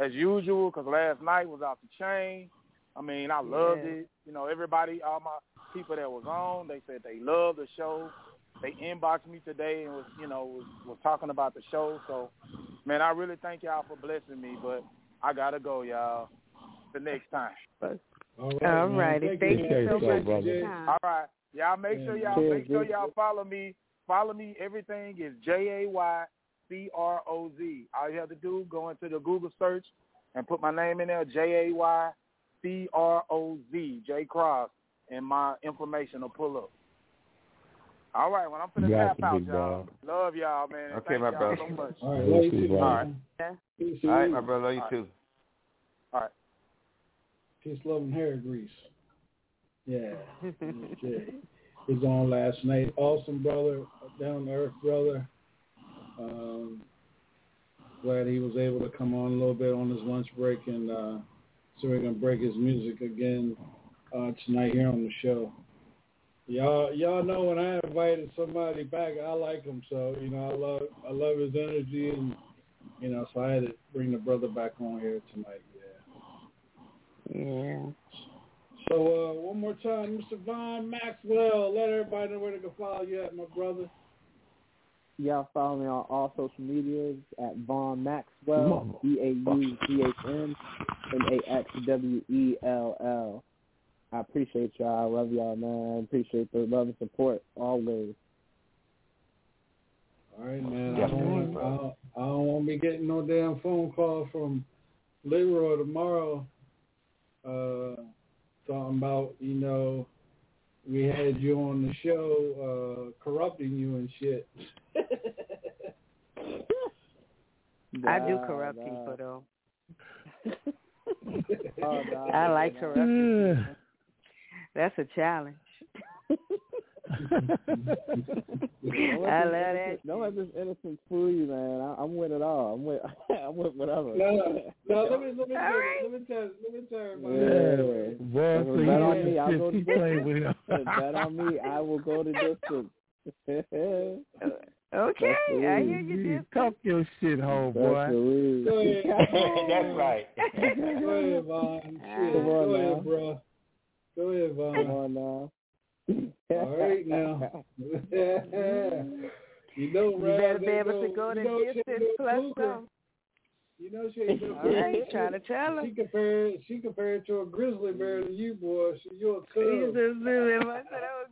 as usual. Cause last night was off the chain. I mean, I loved Yeah. it. You know, everybody, all my people that was on, they said they loved the show. They inboxed me today and was, you know, was, was talking about the show. So, man, I really thank y'all for blessing me. But I gotta go, y'all. The next time. All right, All righty. Thank, thank, you so much. Brother. All right, Y'all make sure y'all make sure y'all follow me. Follow me. Everything is J A Y C R O Z. All you have to do go into the Google search and put my name in there. J A Y C R O Z. Jay Croz, and my information will pull up. All right. Well, I'm finna Got tap you, out, big y'all. dog. Love y'all, man. Okay, thank my y'all brother. so much. All right, We'll love you see, too, brother. All right. man. Yeah. Peace, All right, my brother. Love You All right. too. All right. Peace, love, and hair grease. Yeah. <laughs> okay. was on last night. Awesome brother, down to earth brother. Um, glad he was able to come on a little bit on his lunch break, and uh, so we're gonna break his music again uh, tonight here on the show. Y'all, y'all know when I invited somebody back, I like him. So you know, I love, I love his energy, and you know, so I had to bring the brother back on here tonight. Yeah. Yeah. So uh, one more time, Mr. Vaughn Maxwell, let everybody know where they can follow you at, my brother. Y'all follow me on all social medias at Vaughn Maxwell, B A U G H N M A X W E L L. I appreciate y'all. I love y'all, man. Appreciate the love and support always. All right, man. I don't, want, I, I don't want to be getting no damn phone call from Leroy tomorrow uh, talking about, you know, we had you on the show uh, corrupting you and shit. <laughs> I do corrupt nah. people though. Oh, <laughs> nah, <laughs> I like nah. corrupting people. That's a challenge. Don't let I this love that. Don't let this innocence fool you, man. I, I'm with it all. I'm with. <laughs> I'm with whatever. No, no, no. Let me let me All tell, right. let me tell let me tell everybody. Yeah. Boy, so bet on me, I'll go to keep playing with him. distance. Bet on me, I will go to distance. <laughs> Okay, I hear you. You Just talk your shit, That's homeboy. the Go way. <laughs> That's right. Go ahead, Vaughn. Come on Go ahead, bro. Go ahead, Vaughn. on now. All right now. <laughs> you know, you better be able to no- go you the know distance plus some. You know she ain't All right, trying to tell She compared she compared to a grizzly bear to you, boy. She, you're a cub. Jesus, Lily, I said I was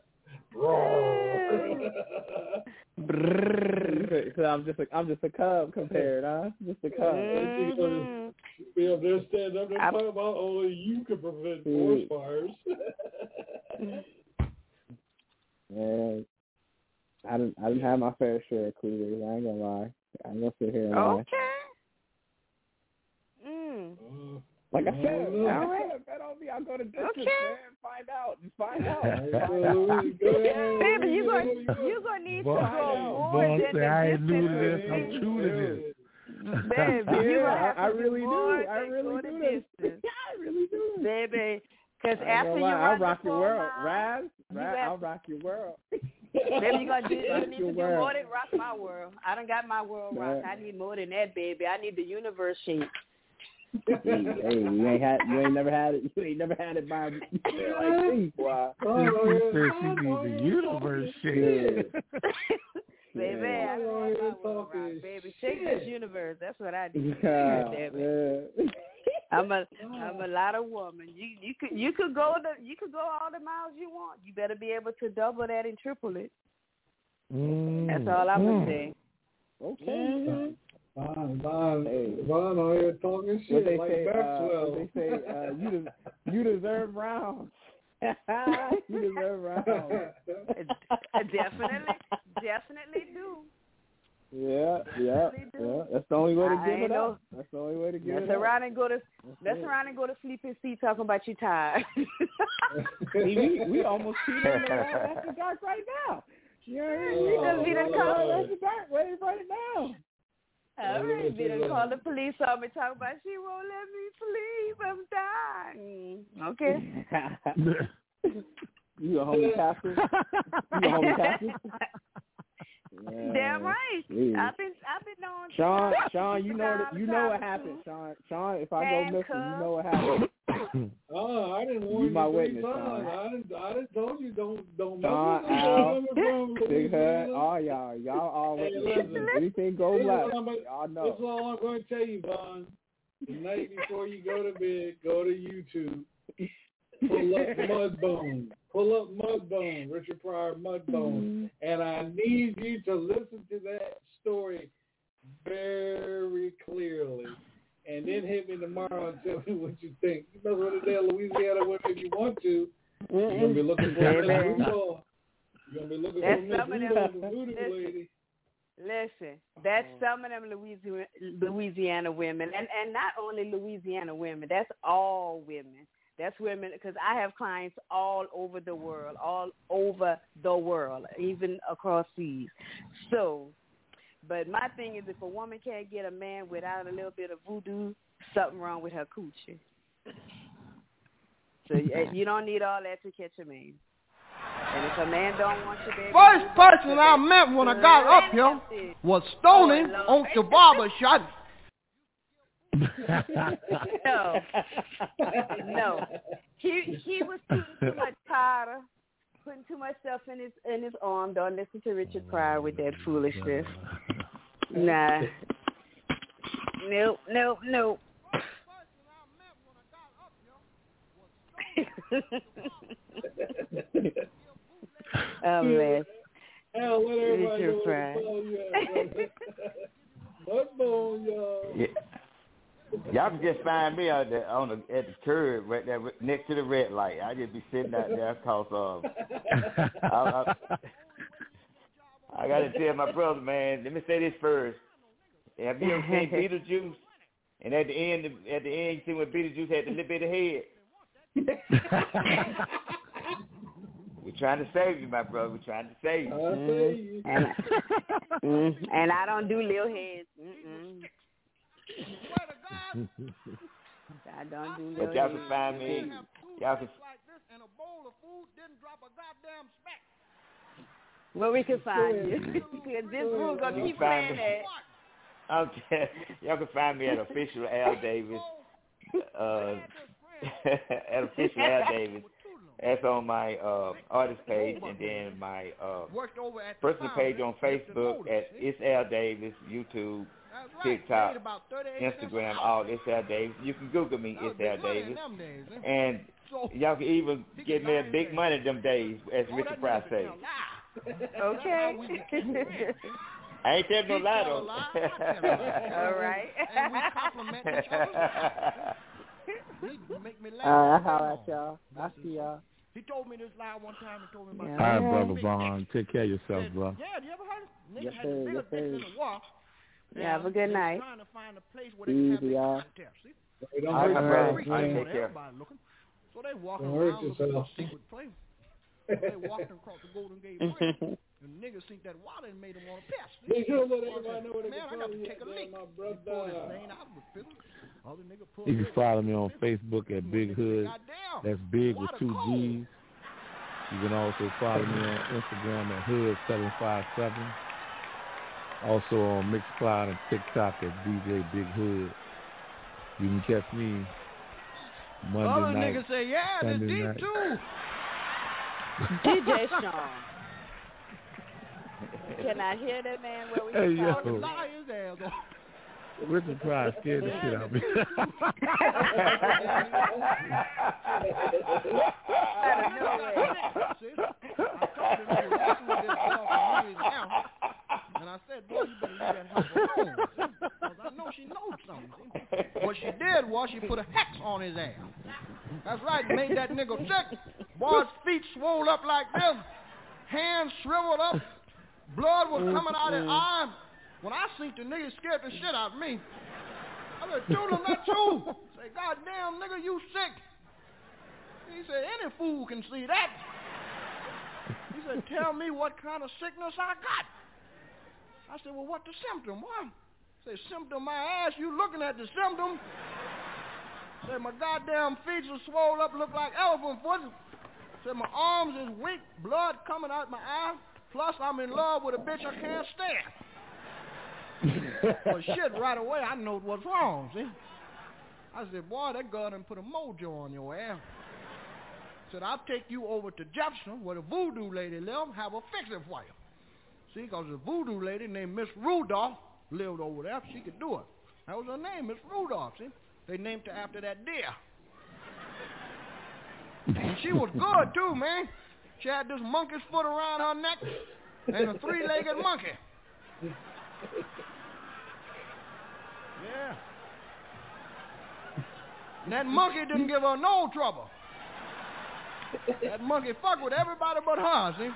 <laughs> <laughs> so I'm just a, I'm just a cub compared, huh? Just a cub. Mhm. Be up there standing up there I'm- talking about only you can prevent forest fires. <laughs> Man, I didn't I didn't have my fair share of cougars. I ain't gonna lie. I ain't gonna sit here and lie. Okay. Mm. Uh, Like I said, All like I bet on me. I'll go to distance, Okay. man. Find out. Just find out. Alright, Find so out. Louise, go <laughs> ahead. Baby, you Louise, gonna you you gonna need Boy, to go more Boy, than say the I ain't new to this. I'm true to this. Baby, <laughs> Yeah, gonna have to I- I really do. I really do this. <laughs> Yeah, I really do. Baby, because after you I'll rock your world. miles, Raz, you Raz, have I'll to- rock your world. Baby, you gonna do you need to do more than rock my world. I done got my world rocked. I need more than that, baby. I need the universe shake. Hey, hey, you ain't had, you ain't never had it. You ain't never had it by <laughs> like me, boy. She said she the universe shit. <laughs> Baby, Yeah. I don't want my world baby. Shake this universe. That's what I do. Yeah, <laughs> Damn it. yeah. I'm a I'm a lot of woman. You you could you could go the you could go all the miles you want. You better be able to double that and triple it. That's all I'm gonna say. Okay. Mhm. Vaughn, Vaun, Hey. Vaughn on here talking What shit they like say? Uh, Maxwell. what they say? Uh, you des- <laughs> you deserve rounds. <laughs> you deserve rounds. Uh, definitely, definitely do. Yeah, yeah, yeah. That's the only way to I give it know- up. That's the only way to give Let's it up. and go to That's let's it. around and go to sleep and see talking about you tired. <laughs> See, we we almost cheated in the after dark right now. You know what I mean? We Oh, done we done cheated the round after dark right right now. All right, we they done did. called the police on me talking about she won't let me sleep. I'm dying. Okay. <laughs> you a homie captain? You a homie captain? <laughs> Yeah. Damn right. Jeez. I've been I've been on Sean, Sean, you know Time you know what happened. Sean. Sean, if I go missing, you know what happened. <coughs> <coughs> Oh, I didn't warn You you, my witness, times. Sean. I didn't. I didn't told you don't don't Sean, mess with Al, them from Big Head, Louisiana. all y'all, y'all all Hey, witnesses. listen. If anything go This is left, what I'm gonna- y'all That's know. all I'm going to tell you, Vaughn. The night before you go to bed, go to YouTube. <laughs> Pull up <laughs> Mudbone. Pull up Mudbone, Richard Pryor Mudbone. Mm-hmm. And I need you to listen to that story very clearly. And then hit me tomorrow and tell me what you think. You with the damn Louisiana women if you want to. You're to be looking for Miss mm-hmm. Baby. You're going to be looking That's for Miss some of them- Rudolph, the voodoo listen. lady. Listen, that's uh-huh. some of them Louisiana, Louisiana women, and and not only Louisiana women. That's all women. That's women because I have clients all over the world, all over the world, even across seas. So, but my thing is, if a woman can't get a man without a little bit of voodoo, something wrong with her coochie. So you don't need all that to catch a man. And if a man don't want you, baby, First person I met when I got up here was Stoney oh, on the barber shop. No, no. He he was putting too much powder, putting too much stuff in his in his arm. Don't listen to Richard Pryor with that foolishness. Nah. Nope, nope, nope. <laughs> oh man. Hell, everybody Richard Pryor. what phone you at, brother. What phone, y'all? Yeah. Y'all can just find me out there on the at the curb right there next to the red light. I just be sitting out there cause um I, I, I gotta tell my brother, man, let me say this first. Have you ever seen <laughs> Beetlejuice? And at the end at the end you see when Beetlejuice had the little bit of head. <laughs> We're trying to save you, my brother. We're trying to save you. Mm, and, <laughs> mm, and I don't do little heads. Mm-mm. <laughs> I don't do But y'all can find me. Y'all can Where we can find you. This room <laughs> gonna keep playing me. that. Okay. <laughs> Y'all can find me at official Al Davis. Uh, at official Al Davis. That's on my uh, artist page, and then my uh, personal page on Facebook at It's Al Davis, YouTube, TikTok, Instagram, all It's Al Davis. You can Google me, It's Al Davis, and y'all can even <laughs> get me a big money them days, as Richard Pryor says. Okay. <laughs> I ain't telling no lie though. <laughs> All right. And we compliment each other. Make me laugh. Uh, all right, holla at y'all. I see y'all. He told me this lie one time. He told me about Yeah. All right, brother Vaughn. Take care of yourself, bro. Yeah, you ever heard? Niggas Yes, had sir. the bigger Yes, dicks in sir. the war. Yeah, have a good night. Trying to find a place where they can have Easy, y'all. contest. See? Hey, don't All right, hurt my brother. yourself, All right, take care. Looking. So they walking Don't hurt around looking for yourself. a secret place. So they walking <laughs> across the Golden Gate <laughs> Bridge. and niggas think that water made them want to piss. They should let everybody know what they Man, I got to take a leak. my He pulled his brother. vein out of the fiddle. Other nigga pulled You can follow me on Facebook at Big Hood. That's big with two. G's. You can also follow me on Instagram at Hood757. Also on Mixcloud and TikTok at DJ Big Hood. You can catch me Monday Other night. niggas say, yeah, this Sunday deep too. DJ Sean. Can I hear that man where we Hey, can yo. follow him? Lie his ass off. Richard Pryor scared the shit <laughs> out of me. And I said, boy, you better leave that house alone. Because I know she knows something. What she did was she put a hex on his ass. That's right, made that nigga sick. Boy's feet swole up like this. Hands shriveled up. Blood was coming out of his eye. When I seen the nigga, scared the shit out of me. I said, Tula, not you. Say, goddamn, nigga, you sick. He said, any fool can see that. He said, tell me what kind of sickness I got. I said, well, what the symptom? What? Say, symptom my ass. You looking at the symptom. Said, my goddamn feet are swole up, look like elephant foot. Said, my arms is weak, blood coming out my eye. Plus, I'm in love with a bitch I can't stand. well, shit, right away, I know what's wrong, see? I said, boy, that girl done put a mojo on your ass. Said, I'll take you over to Jefferson where the voodoo lady live, have her fix it for you. See, because the voodoo lady named Miss Rudolph lived over there. She could do it. That was her name, Miss Rudolph, see? They named her after that deer. And she was good, too, man. She had this monkey's foot around her neck and a three-legged monkey. Yeah. And that monkey didn't give her no trouble. That monkey fucked with everybody but her, see?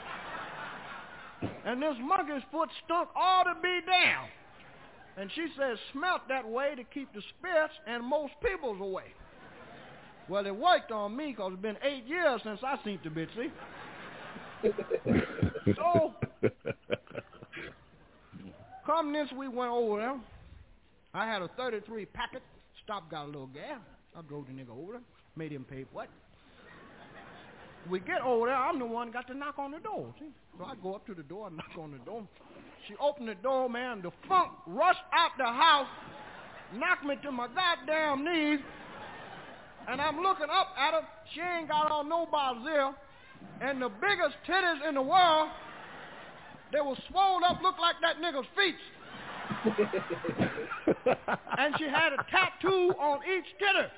And this monkey's foot stunk all to be down. And she said, smelt that way to keep the spirits and most people's away. Well, it worked on me because it's been eight years since I seen the bitch, <laughs> see? so, come this we went over there. I had a 33 packet. Stopped, got a little gas. I drove the nigga over there. Made him pay for it. We get over there. I'm the one got to knock on the door. See? So I go up to the door and <laughs> knock on the door. She opened the door, man. The funk rushed out the house, knocked me to my goddamn knees, and I'm looking up at her. She ain't got on no Brazil, and the biggest titties in the world. They were swollen up, looked like that nigga's feet. <laughs> and she had a tattoo on each titty.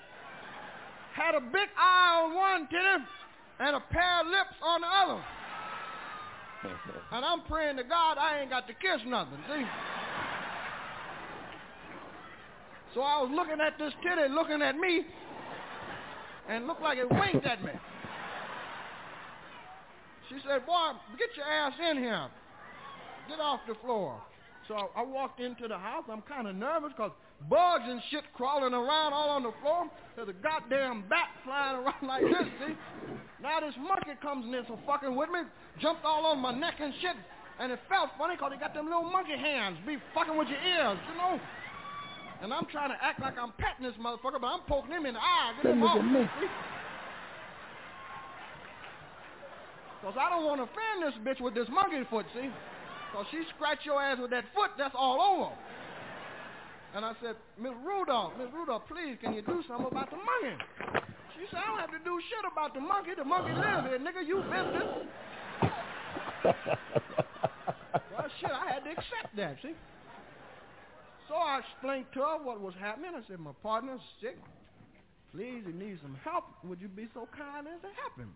Had a big eye on one titty and a pair of lips on the other. <laughs> And I'm praying to God I ain't got to kiss nothing, see? So I was looking at this titty, looking at me, and looked like it winked at me. She said, boy, get your ass in here. Get off the floor. So I walked into the house. I'm kind of nervous because bugs and shit crawling around all on the floor. There's a goddamn bat flying around <laughs> like this, see? Now this monkey comes in there so fucking with me, jumped all on my neck and shit. And it felt funny because he got them little monkey hands, be fucking with your ears, you know? And I'm trying to act like I'm petting this motherfucker, but I'm poking him in the eye. Get him off. Because I don't want to offend this bitch with this monkey foot, see? Because she scratch your ass with that foot, that's all over. And I said, Miss Rudolph, Miss Rudolph, please, can you do something about the monkey? She said, I don't have to do shit about the monkey. The monkey lives here, nigga. You business. <laughs> well, shit, I had to accept that, see? So I explained to her what was happening. I said, my partner's sick. Please, he needs some help. Would you be so kind as to help him?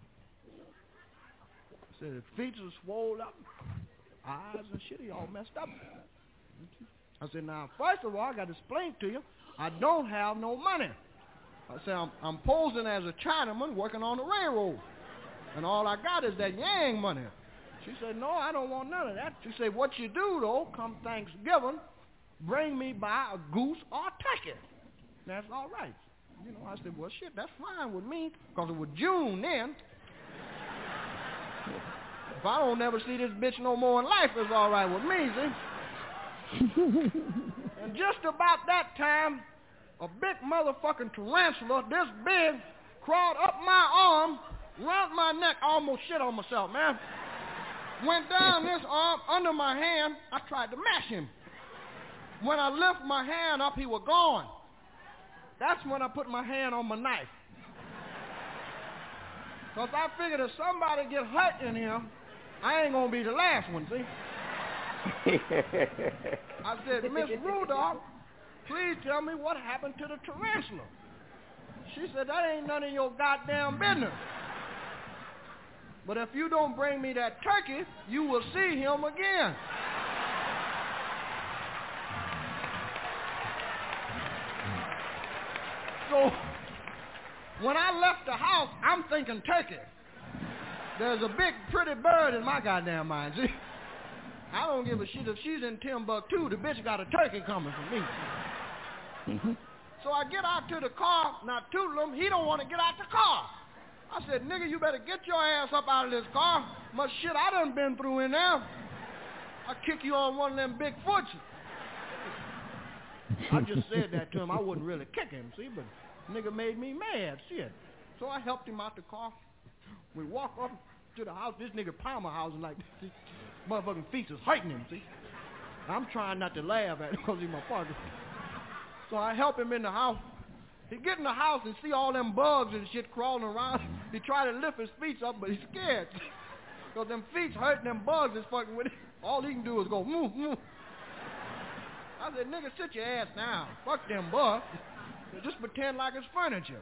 I said, his feet are swollen up, eyes and shit, he all messed up. I said, now, first of all, I got to explain to you, I don't have no money. I said, I'm, I'm posing as a Chinaman working on the railroad. And all I got is that Yang money. She said, no, I don't want none of that. She said, what you do, though, come Thanksgiving, bring me by a goose or a turkey. That's all right. You know, I said, well, shit, that's fine with me, because it was June then. If I don't never see this bitch no more in life, it's all right with me, see? And just about that time, a big motherfucking tarantula, this big, crawled up my arm, around my neck, almost shit on myself, man. Went down this arm, under my hand, I tried to mash him. When I lift my hand up, he was gone. That's when I put my hand on my knife. Because I figured if somebody get hurt in here, I ain't going to be the last one, see? I said, Miss Rudolph, please tell me what happened to the tarantula. She said, that ain't none of your goddamn business. But if you don't bring me that turkey, you will see him again. So when I left the house, I'm thinking turkey. There's a big pretty bird in my goddamn mind. See? I don't give a shit if she's in Timbuktu. The bitch got a turkey coming for me. Mm-hmm. So I get out to the car. Now Toodlum, he don't want to get out the car. I said, nigga, you better get your ass up out of this car. Much shit I done been through in there. I kick you on one of them big foots. I just said that to him. I wouldn't really kick him, see, but nigga made me mad, shit. So I helped him out the car. We walk up to the house. This nigga Palmer house like this. Motherfucking feet is hurting him, see. I'm trying not to laugh at him because he's my partner. So I help him in the house. He get in the house and see all them bugs and shit crawling around. He try to lift his feet up, but he's scared. Because them feet hurting them bugs is fucking with him. All he can do is go, move, move. I said, nigga, sit your ass down. Fuck them bugs. Just pretend like it's furniture.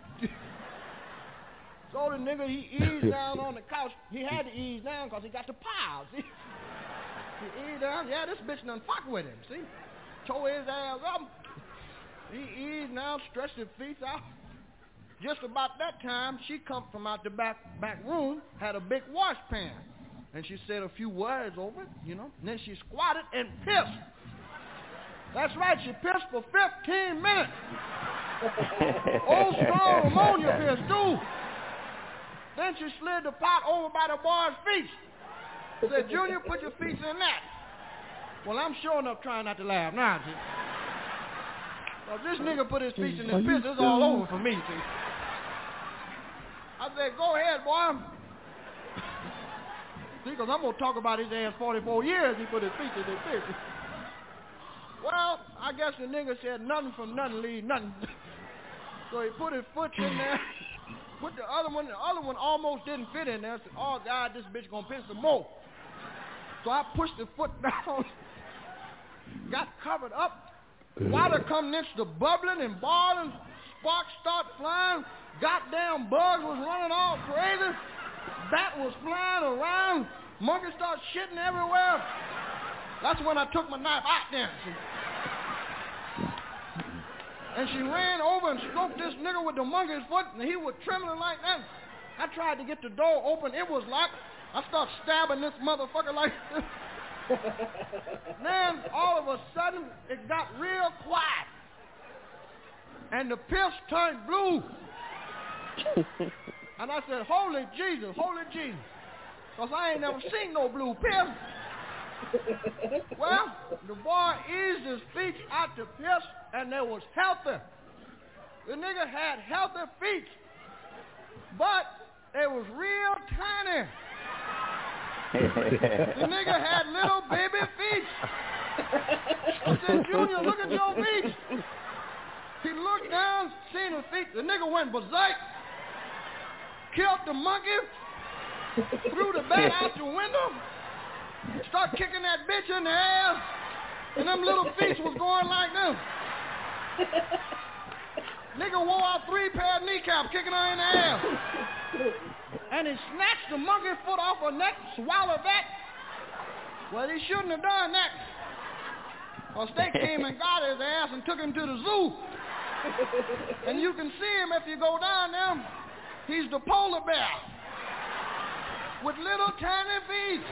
so the nigga, he eased down on the couch. He had to ease down because he got the pile, see? He down. Yeah, this bitch done fuck with him, see? Tore his ass up. He eased down, stretched his feet out. Just about that time, she come from out the back back room, had a big wash pan. and she said a few words over it, you know. And then she squatted and pissed. That's right, she pissed for 15 minutes. <laughs> Old strong ammonia piss, too. Then she slid the pot over by the boy's feet. He said, Junior, put your feet in that. Well, I'm sure enough trying not to laugh now, see. Well, this nigga put his feet in the piss, it's all over for me, see. I said, go ahead, boy. <laughs> See, because I'm going to talk about his ass 44 years he put his feet in his piss. Well, I guess the nigga said nothing from nothing leave nothing. <laughs> so he put his foot in there, <laughs> put the other one, the other one almost didn't fit in there. I said, oh God, this bitch gonna piss some more. So I pushed the foot <laughs> down, got covered up. Water come next to bubbling and boiling, sparks start flying, goddamn bugs was running all crazy, bat was flying around, monkeys start shitting everywhere. That's when I took my knife out there. And she ran over and stroked this nigga with the monkey's foot, and he was trembling like that. I tried to get the door open. It was locked. I started stabbing this motherfucker like this. <laughs> then, all of a sudden, it got real quiet. And the piss turned blue. <laughs> and I said, holy Jesus, holy Jesus. Because I ain't never seen no blue piss. <laughs> well, the boy eased his feet out the piss, and they was healthy. The nigga had healthy feet, but they was real tiny. The nigga had little baby feet. I said, Junior, look at your feet. He looked down, seen his feet. The nigga went berserk, killed the monkey, threw the bat out the window, start kicking that bitch in the ass, and them little feet was going like this. Nigga wore out three pair of kneecaps kicking her in the ass. And he snatched the monkey foot off her neck, swallowed that. Well, he shouldn't have done that. Because they came and got his ass and took him to the zoo. And you can see him if you go down there. He's the polar bear with little tiny feet.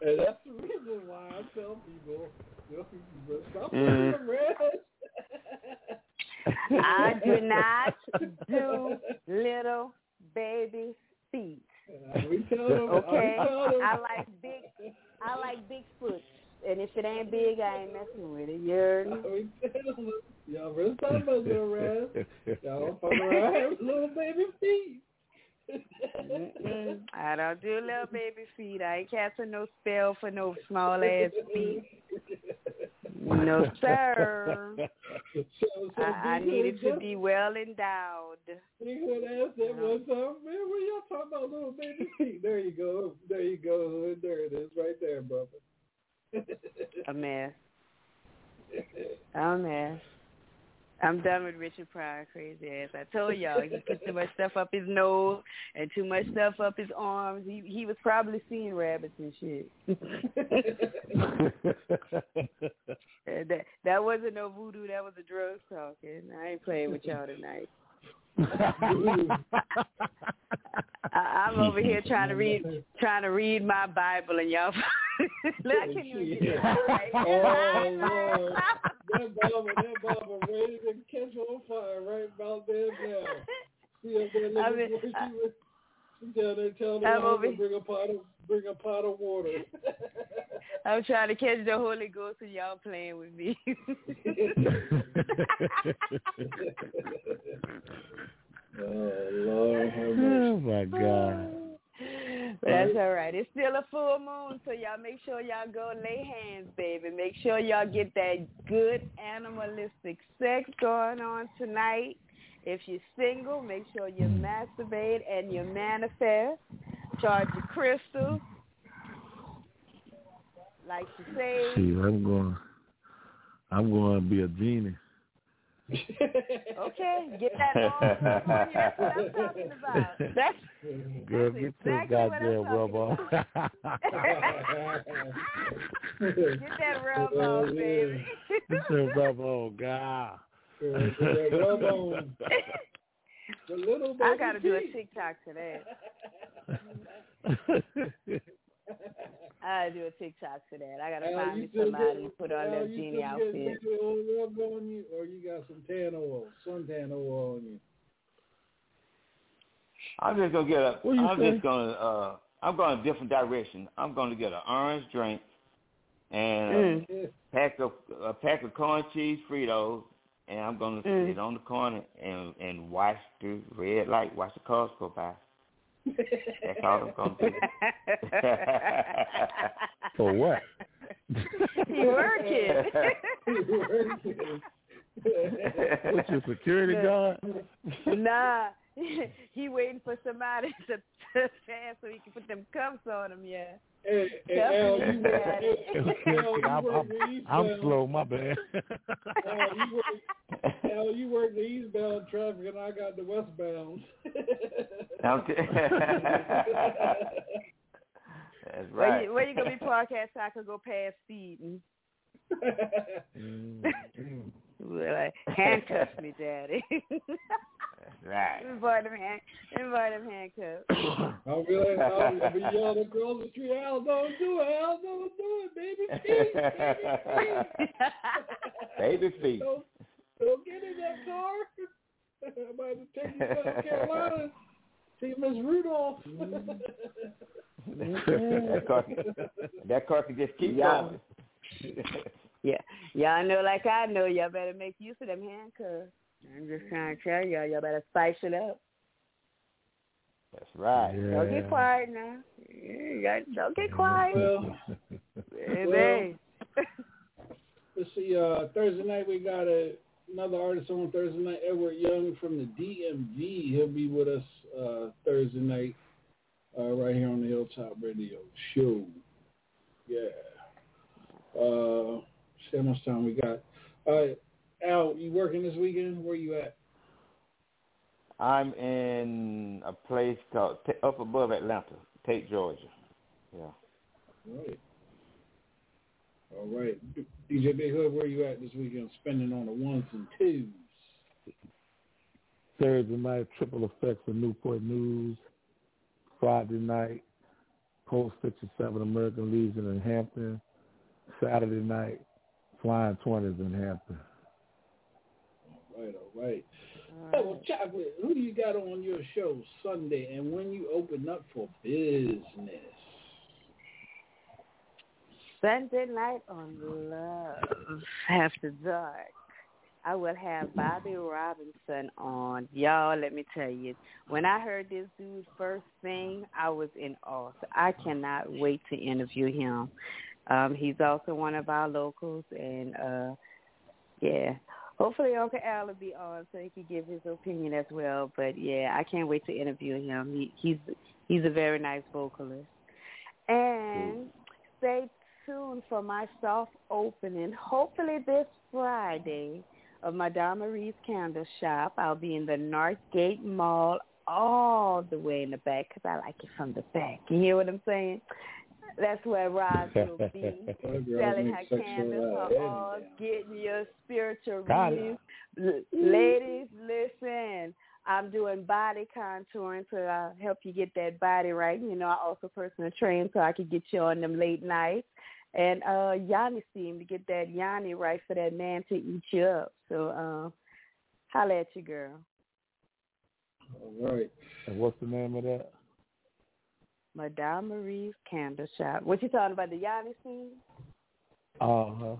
And that's the reason why I tell people, yo, you better stop Mhm. Playing red. I <laughs> do not do little baby feet. We tell them, Okay, we tell them. I like big. I like big foot, and if it ain't big, I ain't messing with it. You heard me? We tell them, y'all better stop messing around. Y'all fuck around have little baby feet. I don't do little baby feet. I ain't casting no spell for no small ass feet. No <laughs> sir. So, so I, I needed to be well endowed. Asked that one time, man, what y'all talking about little baby feet? <laughs> There you go. There you go, There it is right there, brother. A mess. A mess. I'm done with Richard Pryor, crazy ass. I told y'all he put too much stuff up his nose and too much stuff up his arms. He he was probably seeing rabbits and shit. <laughs> <laughs> And that that wasn't no voodoo. That was a drug talking. I ain't playing with y'all tonight. <laughs> I, I'm over here trying to read trying to read my Bible and y'all. <laughs> Look, I can't even get it oh, right. <laughs> Oh Lord, that Baba, that Baba ready to catch on fire right about there now. See up there looking I mean, for she was she down I'm over- to bring a pot of bring a pot of water. <laughs> I'm trying to catch the Holy Ghost and y'all playing with me. <laughs> oh Lord, <laughs> oh my God. But <sighs> that's all right. It's still a full moon, so y'all make sure y'all go lay hands, baby. Make sure y'all get that good animalistic sex going on tonight. If you're single, make sure you masturbate and you manifest. Charge your crystals. Like you say, See, I'm going. I'm going to be a genie. okay, get that long on. That's what I'm talking about. <laughs> That's Girl, get exactly I'm goddamn rub on. <laughs> get that rub on, baby. Get this rub on, God. Right there. Rub on the little I baby gotta do a teeth. TikTok to that. <laughs> I gotta do a TikTok to that. I gotta Al, find you me still somebody get- and put on Al, their you genie still get outfit. liquid oil rubbed on you, or you got some tan oil, suntan oil on you. I'm just gonna get a. What you I'm say? just gonna. uh I'm going a different direction. I'm gonna get an orange drink and Mm. a pack of a pack of corn cheese Fritos, and I'm gonna Mm. sit on the corner and and watch the red light, watch the cars go by. That's all I'm gonna do. <laughs> For what? He working. <laughs> What's your security guard? nah, <laughs> he waiting for somebody <laughs> to, to pass so he can put them cuffs on him. Yeah. Hey, hey, Al, <laughs> you work, Definitely. Al, you I'm, I'm, the eastbound. I'm slow. My bad. Al, you work, Al, you work the eastbound traffic, and I got the westbound. Okay. That's Where right. you, where you gonna be parked at so I could go past speeding? like, handcuff me, daddy. Right. Invite them, hand, invite them handcuffs. <coughs> I'll be like, I'll be yelling across the street, Al, don't do it, Al, don't do it, baby feet, baby <laughs> feet. Baby <laughs> feet. Don't, don't get in that car. <laughs> I'm about to take you to South Carolina. See Miss Rudolph. that car, that car can just keep Yeah. going. Yeah, y'all know like I know. Y'all better make use of them handcuffs. I'm just trying to tell y'all, y'all better spice it up. That's right. Don't get quiet now. Yeah, don't get quiet. Well, Baby. let's see. Uh, Thursday night we got a, another artist on Thursday night, Edward Young from the DMV. He'll be with us uh, Thursday night uh, right here on the Hilltop Radio Show. Yeah. Uh, see how much time we got. Uh, Al, you working this weekend? Where you at? I'm in a place called T- up above Atlanta, Tate, Georgia. Yeah. All right. All right. DJ Big Hood, where you at this weekend? Spending on the ones and twos. Thursday night, triple effects of Newport News. Friday night, Post 57 American Legion in Hampton. Saturday night, Flying Twenties in Hampton. All right, all right. Oh, Chocolate, who do you got on your show Sunday and when you open up for business? Sunday night on Love After Dark. I will have Bobby Robinson on. Y'all, let me tell you, when I heard this dude first sing, I was in awe. So I cannot wait to interview him. Um, he's also one of our locals, and uh, yeah, hopefully Uncle Al will be on so he can give his opinion as well. But yeah, I can't wait to interview him. He, he's he's a very nice vocalist. And mm. stay tuned for my soft opening, hopefully this Friday, of Madame Marie's Candle Shop. I'll be in the Northgate Mall all the way in the back because I like it from the back. You hear what I'm saying? That's where Roz <laughs> will be selling her candles for all, getting your spiritual Got readings. L- Ladies, listen. I'm doing body contouring to uh, help you get that body right. You know, I also personal train so I can get you on them late nights. And uh yoni steam to get that yoni right for that man to eat you up. So uh holla at you girl. All right. And what's the name of that? Madame Marie's Candle Shop. What you talking about, the yoni scene? Uh-huh.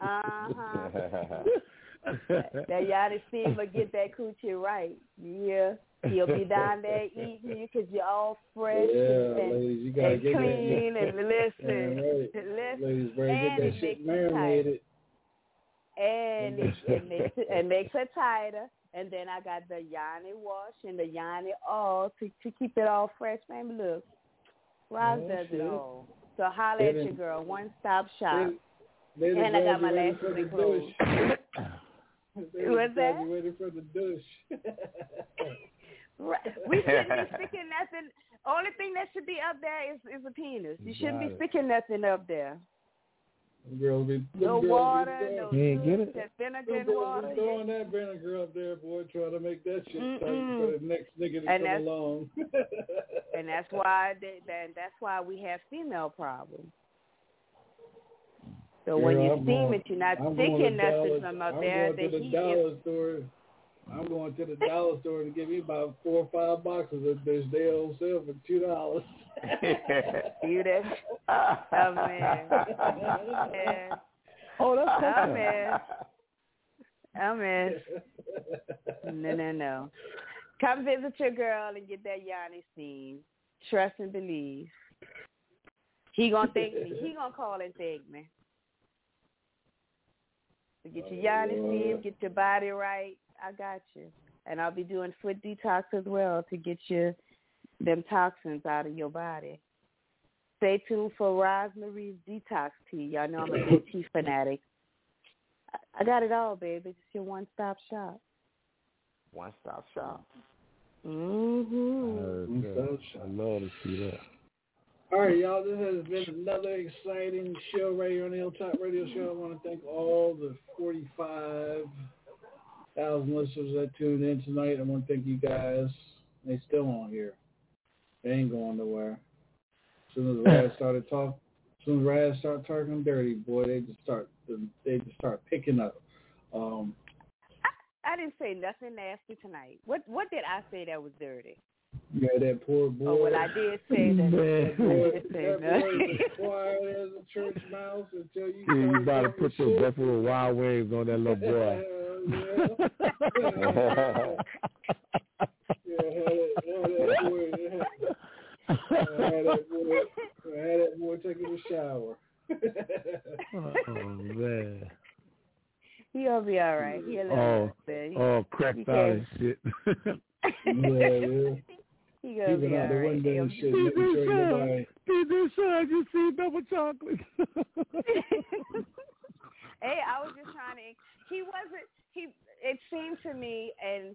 uh-huh. huh. That yoni steam will get that coochie right. Yeah. He'll be down there eating you because you're all fresh Yeah, and, ladies, you gotta and get that- clean and listen. Yeah, right. listen. Ladies, and get that it shit makes marinated. and it, it makes it, it makes it tighter. And then I got the yoni wash and the yoni oil to to keep it all fresh. Man, look, Roz Oh, does shit. it all. So holla They at your girl, one stop shop. They done and I got my last from clothes. What's that? graduated from the douche. Right. We shouldn't be sticking <laughs> nothing. Only thing that should be up there is is a penis. You shouldn't be sticking nothing up there. Them girls be them No girls water, be no You ain't get it? that vinegar Them and girls water. be throwing that vinegar up there, boy, trying to make that shit tight for the next nigga to And come that's- along. <laughs> and that's why they, that, that's why we have female problems. So when you I'm steam going- it, you're not I'm sticking going to nothing Dallas- from up I'm there. going The to the heat dollar store. I'm going to the dollar store to give me about four or five boxes of this day old sale for two dollars. <laughs> you that <laughs> oh man. Yeah. Oh, that's Oh man. Oh man. No, no, no. Come visit your girl and get that yoni steam. Trust and believe. He gonna thank me. He gonna call and thank me. So get your oh, yoni steam, get your body right. I got you. And I'll be doing foot detox as well to get your them toxins out of your body. Stay tuned for Rosemary's detox tea. Y'all know I'm a big tea <laughs> fanatic. I- I got it all, baby. It's your one stop shop. One stop shop. Mm-hmm. I love to see that. All right, y'all. This has been another exciting show right here on the Hilltop Radio Show. I want to thank all the 45,000 listeners that tuned in tonight. I want to thank you guys. They still on here. They ain't going nowhere. As soon as Raz <laughs> started talking, as soon as Raz started talking dirty, boy, they just start they just start picking up. Um, I didn't say nothing nasty tonight. What what did I say that was dirty? yeah, that poor boy. Oh well, I did say that. <laughs> That I boy, did say that that. boy is as quiet as a church mouse until you. Yeah, you start about to put your. Buffalo Wild Waves on that little boy. <laughs> Yeah, had that, had that boy, had, had that boy, had that boy taking a shower. oh man. He'll be all right. He'll Oh, He, oh, cracked out and shit. yeah, <laughs> yeah. He gonna be all right. window He'll and be- shit, making sure nobody. DJ Sean, you see double chocolate. <laughs> hey, I was just trying to. He wasn't. He. It seemed to me, and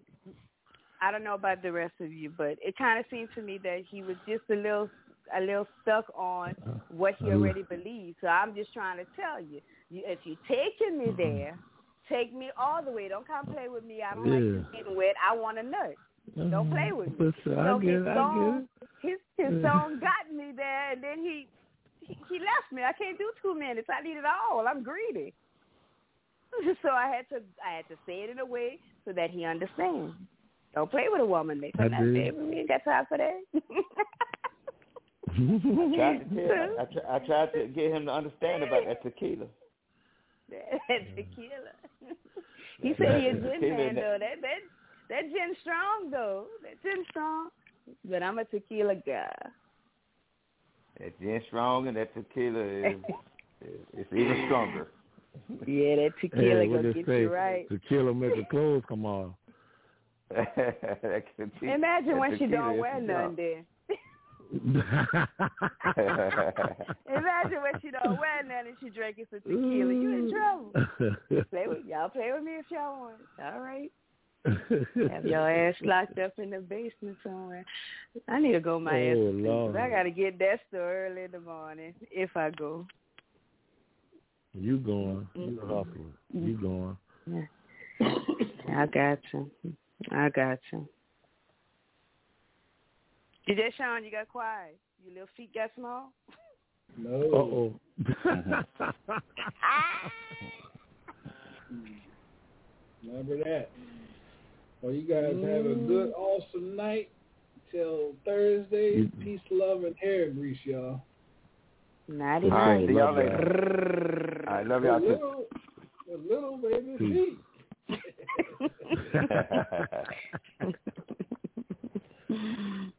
I don't know about the rest of you, but it kind of seemed to me that he was just a little, a little stuck on what he uh-huh. already believed. So I'm just trying to tell you, you if you're taking me uh-huh. there, take me all the way. Don't come play with me. I don't like Yeah. you getting wet. I want a nut. Don't uh-huh. play with me. Listen, I so get his it, I song, his his song got me there, and then he, he he left me. I can't do two minutes. I need it all. I'm greedy. <laughs> So I had to I had to say it in a way so that he understands. Don't play with a woman, make her I nut, did. baby. We ain't got time for that. I tried to tell. <laughs> I, tr- I tried to get him to understand about that tequila. <laughs> that tequila. he said he a gin man though. That that that gin strong though. That gin strong. But I'm a tequila guy. That gin strong and that tequila is, is it's even stronger. Yeah, that tequila hey, gonna get say? you right. Tequila make the clothes come off. <laughs> Imagine when she <laughs> don't wear strong. none then. Imagine when she don't wear none and she drinking some tequila. You in trouble. Play with y'all play with me if y'all want. All right. Have your ass locked up in the basement somewhere. I need to go my oh, ass Oh, to sleep. 'cause Lord. I gotta get that store early in the morning if I go. You going? You Mm-mm. hustling? You going? I got you. I got you. DJ Sean, you got quiet. Your little feet got small. No. Uh oh. <laughs> Remember that. Well, you guys have a good, awesome night. Till Thursday. Peace, love, and hair grease, y'all. Nighty All right, night. see y'all later. I love y'all too. The little baby hmm. feet. <laughs> <laughs> <laughs>